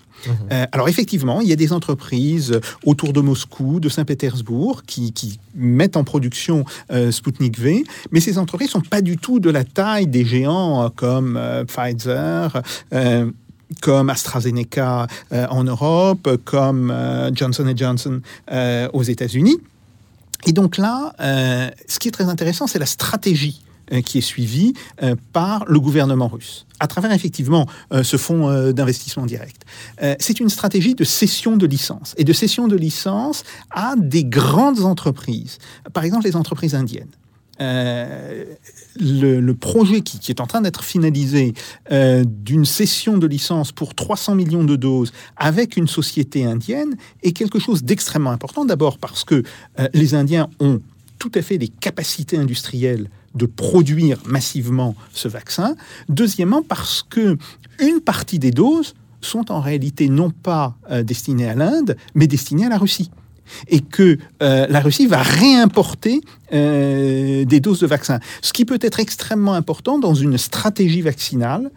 H: Euh, alors effectivement, il y a des entreprises autour de Moscou, de Saint-Pétersbourg, qui, mettent en production euh, Sputnik V, mais ces entreprises sont pas du tout de la taille des géants euh, comme Pfizer. comme AstraZeneca en Europe, comme Johnson Johnson aux États-Unis. Et donc là, ce qui est très intéressant, c'est la stratégie euh, qui est suivi euh, par le gouvernement russe, à travers effectivement euh, ce fonds d'investissement direct. C'est une stratégie de cession de licence et de cession de licence à des grandes entreprises, par exemple les entreprises indiennes. le, projet qui, qui, est en train d'être finalisé d'une cession de licence pour 300 millions de doses avec une société indienne est quelque chose d'extrêmement important. D'abord parce que les Indiens ont tout à fait des capacités industrielles de produire massivement ce vaccin. Deuxièmement, parce que une partie des doses sont en réalité non pas euh, destinées à l'Inde, mais destinées à la Russie. et que euh, la Russie va réimporter euh, des doses de vaccins. Ce qui peut être extrêmement important dans une stratégie vaccinale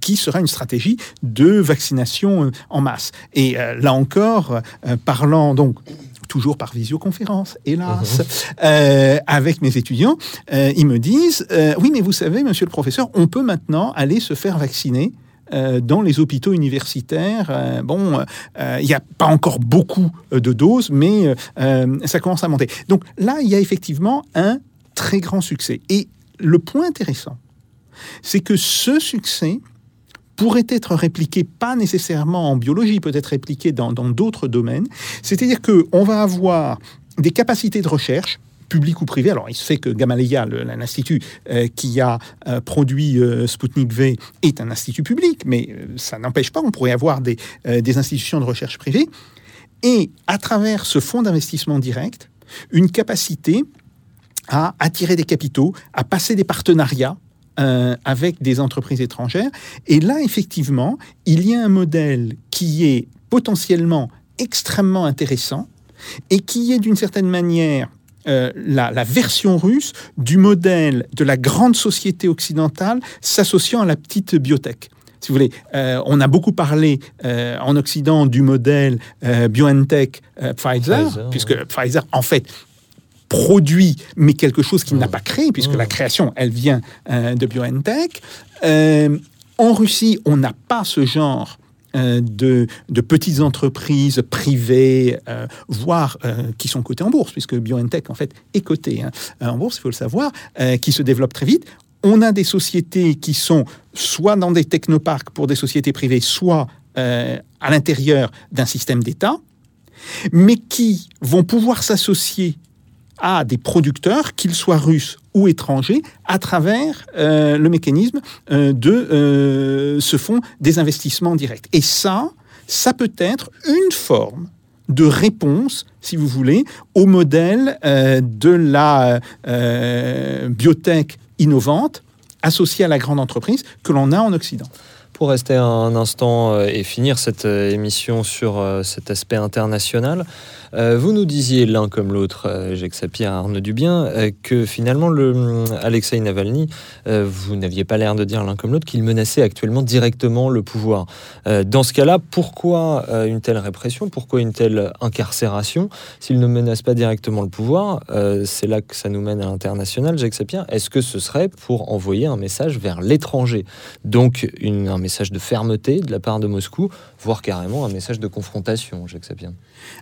H: qui sera une stratégie de vaccination en masse. Et là encore, parlant donc toujours par visioconférence, hélas, euh, avec mes étudiants, euh, ils me disent, euh, oui, mais vous savez, monsieur le professeur, on peut maintenant aller se faire vacciner dans les hôpitaux universitaires. Bon, il n'y a pas encore beaucoup de doses, mais ça commence à monter. Donc là, il y a effectivement un très grand succès. Et le point intéressant, c'est que ce succès pourrait être répliqué, pas nécessairement en biologie, peut être répliqué dans d'autres domaines. C'est-à-dire qu'on va avoir des capacités de recherche publiques ou privées. Alors, il se fait que Gamaleya, le- l'institut euh, qui a euh, produit euh, Sputnik V, est un institut public, mais euh, ça n'empêche pas, on pourrait avoir des, des institutions de recherche privées. Et à travers ce fonds d'investissement direct, une capacité à attirer des capitaux, à passer des partenariats euh, avec des entreprises étrangères. Et là, effectivement, il y a un modèle qui est potentiellement extrêmement intéressant et qui est d'une certaine manière euh, la, la version russe du modèle de la grande société occidentale s'associant à la petite biotech. Si vous voulez, euh, on a beaucoup parlé euh, en Occident du modèle BioNTech Pfizer,
G: Pfizer,
H: puisque Pfizer, en fait, produit, mais quelque chose qu'il n'a pas créé, puisque la création, elle vient euh, de BioNTech. Euh, en Russie, on n'a pas ce genre euh, de, de petites entreprises privées, euh, voire euh, qui sont cotées en bourse, puisque BioNTech, en fait, est coté hein, en bourse, il faut le savoir, euh, qui se développent très vite. On a des sociétés qui sont soit dans des technoparcs pour des sociétés privées, soit à l'intérieur d'un système d'État, mais qui vont pouvoir s'associer à des producteurs, qu'ils soient russes ou étrangers, à travers euh, le mécanisme euh, de euh, ce fonds des investissements directs. Et ça, ça peut être une forme de réponse, si vous voulez, au modèle de la biotech innovante associée à la grande entreprise que l'on a en Occident.
G: Pour rester un instant euh, et finir cette euh, émission sur euh, cet aspect international, vous nous disiez l'un comme l'autre, Jacques Sapir, Arnaud Dubien, que finalement le Alexei Navalny, vous n'aviez pas l'air de dire l'un comme l'autre qu'il menaçait actuellement directement le pouvoir. Dans ce cas-là, pourquoi une telle répression? Pourquoi une telle incarcération? S'il ne menace pas directement le pouvoir, c'est là que ça nous mène à l'international, Jacques Sapir. Est-ce que ce serait pour envoyer un message vers l'étranger? Donc une- un message de fermeté de la part de Moscou, voire carrément un message de confrontation, Jacques Sapir.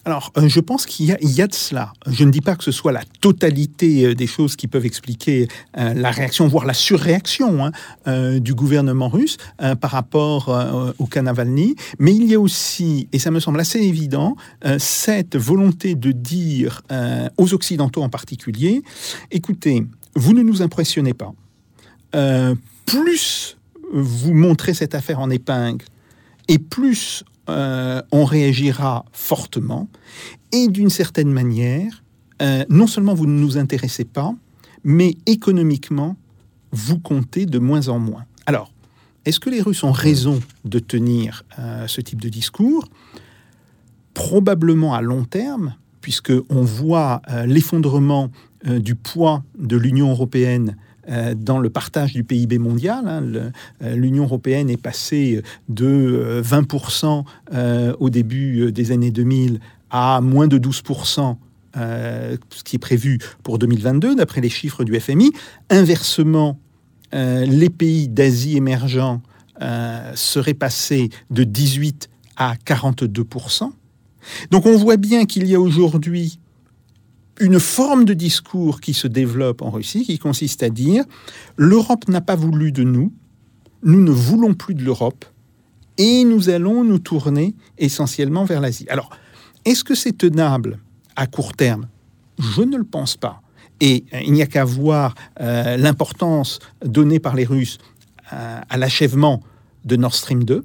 H: Alors, euh, je pense qu'il y, a- de cela. Je ne dis pas que ce soit la totalité euh, des choses qui peuvent expliquer euh, la réaction, voire la surréaction hein, du gouvernement russe par rapport au cas Navalny, mais il y a aussi, et ça me semble assez évident, cette volonté de dire aux Occidentaux en particulier, écoutez, vous ne nous impressionnez pas. Plus vous montrez cette affaire en épingle, et plus euh, on réagira fortement. Et d'une certaine manière, euh, non seulement vous ne nous intéressez pas, mais économiquement, vous comptez de moins en moins. Alors, est-ce que les Russes ont raison de tenir euh, ce type de discours? Probablement à long terme, puisque on voit l'effondrement du poids de l'Union européenne dans le partage du PIB mondial. hein. Euh, L'Union européenne est passée de euh, 20% euh, au début euh, des années 2000 à moins de 12%. euh, ce qui est prévu pour 2022, d'après les chiffres du FMI. Inversement, euh, les pays d'Asie émergents euh, seraient passés de 18 à 42% Donc on voit bien qu'il y a aujourd'hui une forme de discours qui se développe en Russie, qui consiste à dire l'Europe n'a pas voulu de nous, nous ne voulons plus de l'Europe, et nous allons nous tourner essentiellement vers l'Asie. Alors, est-ce que c'est tenable à court terme? Je ne le pense pas. Et euh, il n'y a qu'à voir euh, l'importance donnée par les Russes euh, à l'achèvement de Nord Stream 2.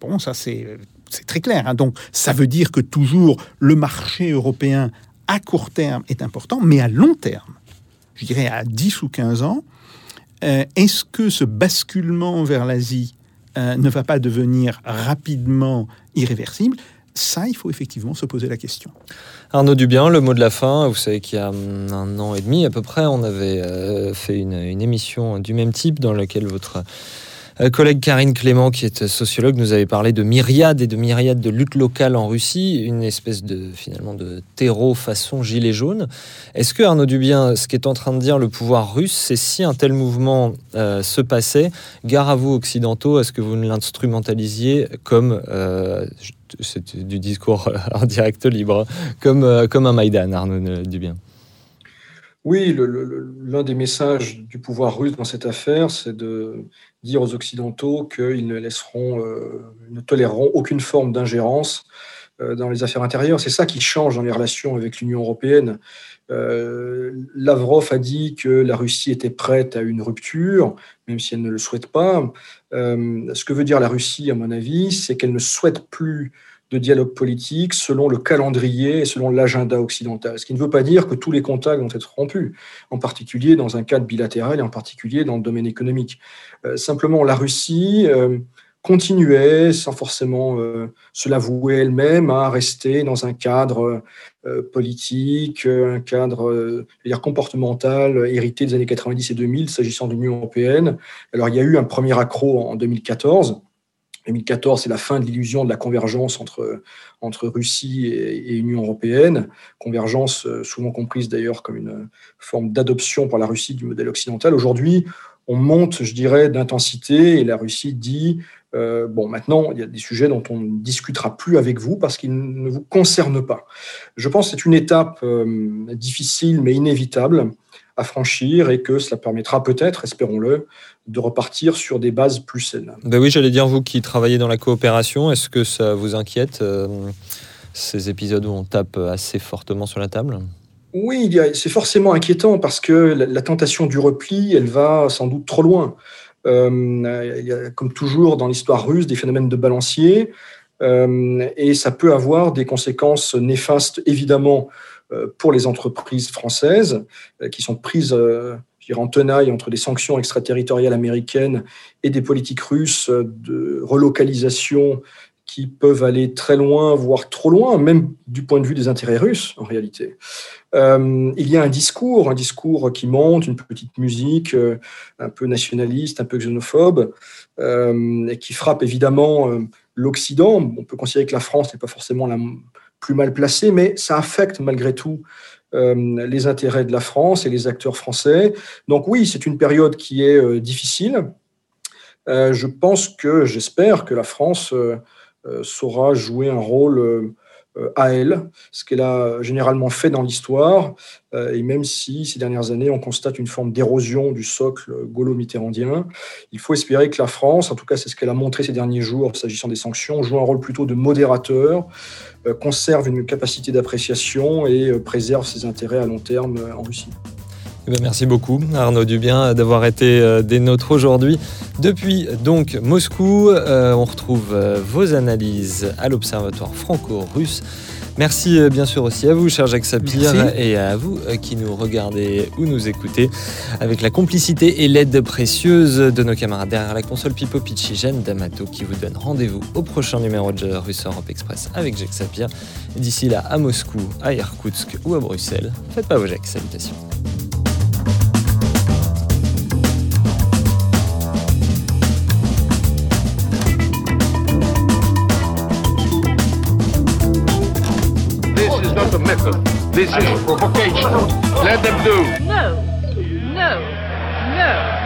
H: Bon, ça c'est très clair. hein. Donc, ça veut dire que toujours le marché européen à court terme est important, mais à long terme, je dirais à 10 ou 15 ans, euh, est-ce que ce basculement vers l'Asie euh, ne va pas devenir rapidement irréversible? Ça, il faut effectivement se poser la question.
G: Arnaud Dubien, le mot de la fin. Vous savez qu'il y a un an et demi à peu près, on avait euh, fait une, émission du même type dans laquelle votre collègue Karine Clément, qui est sociologue, nous avait parlé de myriades et de myriades de luttes locales en Russie, une espèce de finalement de terreau façon gilet jaune. Est-ce que Arnaud Dubien, ce qu'est en train de dire le pouvoir russe, c'est si un tel mouvement euh, se passait, gare à vous occidentaux, est-ce que vous ne l'instrumentalisiez comme euh, c'est du discours en direct libre, comme, euh, comme un Maïdan, Arnaud Dubien?
C: Oui, l'un des messages du pouvoir russe dans cette affaire, c'est de dire aux Occidentaux qu'ils ne laisseront, euh, ne toléreront aucune forme d'ingérence euh, dans les affaires intérieures. C'est ça qui change dans les relations avec l'Union européenne. Euh, Lavrov a dit que la Russie était prête à une rupture, même si elle ne le souhaite pas. Ce que veut dire la Russie, à mon avis, c'est qu'elle ne souhaite plus de dialogue politique selon le calendrier et selon l'agenda occidental. Ce qui ne veut pas dire que tous les contacts vont être rompus, en particulier dans un cadre bilatéral et en particulier dans le domaine économique. Euh, simplement, la Russie euh, continuait, sans forcément euh, se l'avouer elle-même, à rester dans un cadre politique, un cadre dire, comportemental hérité des années 90 et 2000 s'agissant de l'Union européenne. Alors, il y a eu un premier accroc en 2014. 2014, c'est la fin de l'illusion de la convergence entre, entre Russie et, Union européenne, convergence euh, souvent comprise d'ailleurs comme une forme d'adoption par la Russie du modèle occidental. Aujourd'hui, on monte, je dirais, d'intensité et la Russie dit euh, bon, maintenant, il y a des sujets dont on ne discutera plus avec vous parce qu'ils ne vous concernent pas. Je pense que c'est une étape euh, difficile mais inévitable à franchir et que cela permettra peut-être, espérons-le, de repartir sur des bases plus saines.
G: Ben oui, j'allais dire, vous qui travaillez dans la coopération, est-ce que ça vous inquiète, euh, ces épisodes où on tape assez fortement sur la table?
C: Oui, c'est forcément inquiétant parce que la, la tentation du repli, elle va sans doute trop loin. Euh, il y a, comme toujours dans l'histoire russe, des phénomènes de balancier, euh, et ça peut avoir des conséquences néfastes, évidemment, pour les entreprises françaises qui sont prises en tenaille entre des sanctions extraterritoriales américaines et des politiques russes de relocalisation qui peuvent aller très loin, voire trop loin, même du point de vue des intérêts russes, en réalité. Euh, il y a un discours, un discours qui monte, une petite musique euh, un peu nationaliste, un peu xénophobe, euh, et qui frappe évidemment l'Occident. On peut considérer que la France n'est pas forcément la plus mal placée, mais ça affecte malgré tout euh, les intérêts de la France et les acteurs français. Donc oui, c'est une période qui est euh, difficile. Euh, je pense que, j'espère que la France saura jouer un rôle à elle, ce qu'elle a généralement fait dans l'histoire, euh, et même si ces dernières années on constate une forme d'érosion du socle gaulo-mitterrandien, il faut espérer que la France, en tout cas c'est ce qu'elle a montré ces derniers jours s'agissant des sanctions, joue un rôle plutôt de modérateur, euh, conserve une capacité d'appréciation et euh, préserve ses intérêts à long terme euh, en Russie.
G: Eh ben, merci beaucoup Arnaud Dubien d'avoir été euh, des nôtres aujourd'hui. Depuis donc Moscou, euh, on retrouve euh, vos analyses à l'Observatoire franco-russe. Merci bien sûr aussi à vous, cher Jacques Sapir,
H: Merci.
G: et à vous qui nous regardez ou nous écoutez, avec la complicité et l'aide précieuse de nos camarades derrière la console Pipo Picci, Jeanne D'Amato, qui vous donne rendez-vous au prochain numéro de Russe Europe Express avec Jacques Sapir. D'ici là, à Moscou, à Irkoutsk ou à Bruxelles, faites pas vos Jacques, salutations.
A: This is provocation. Let them do.
I: No, no, no.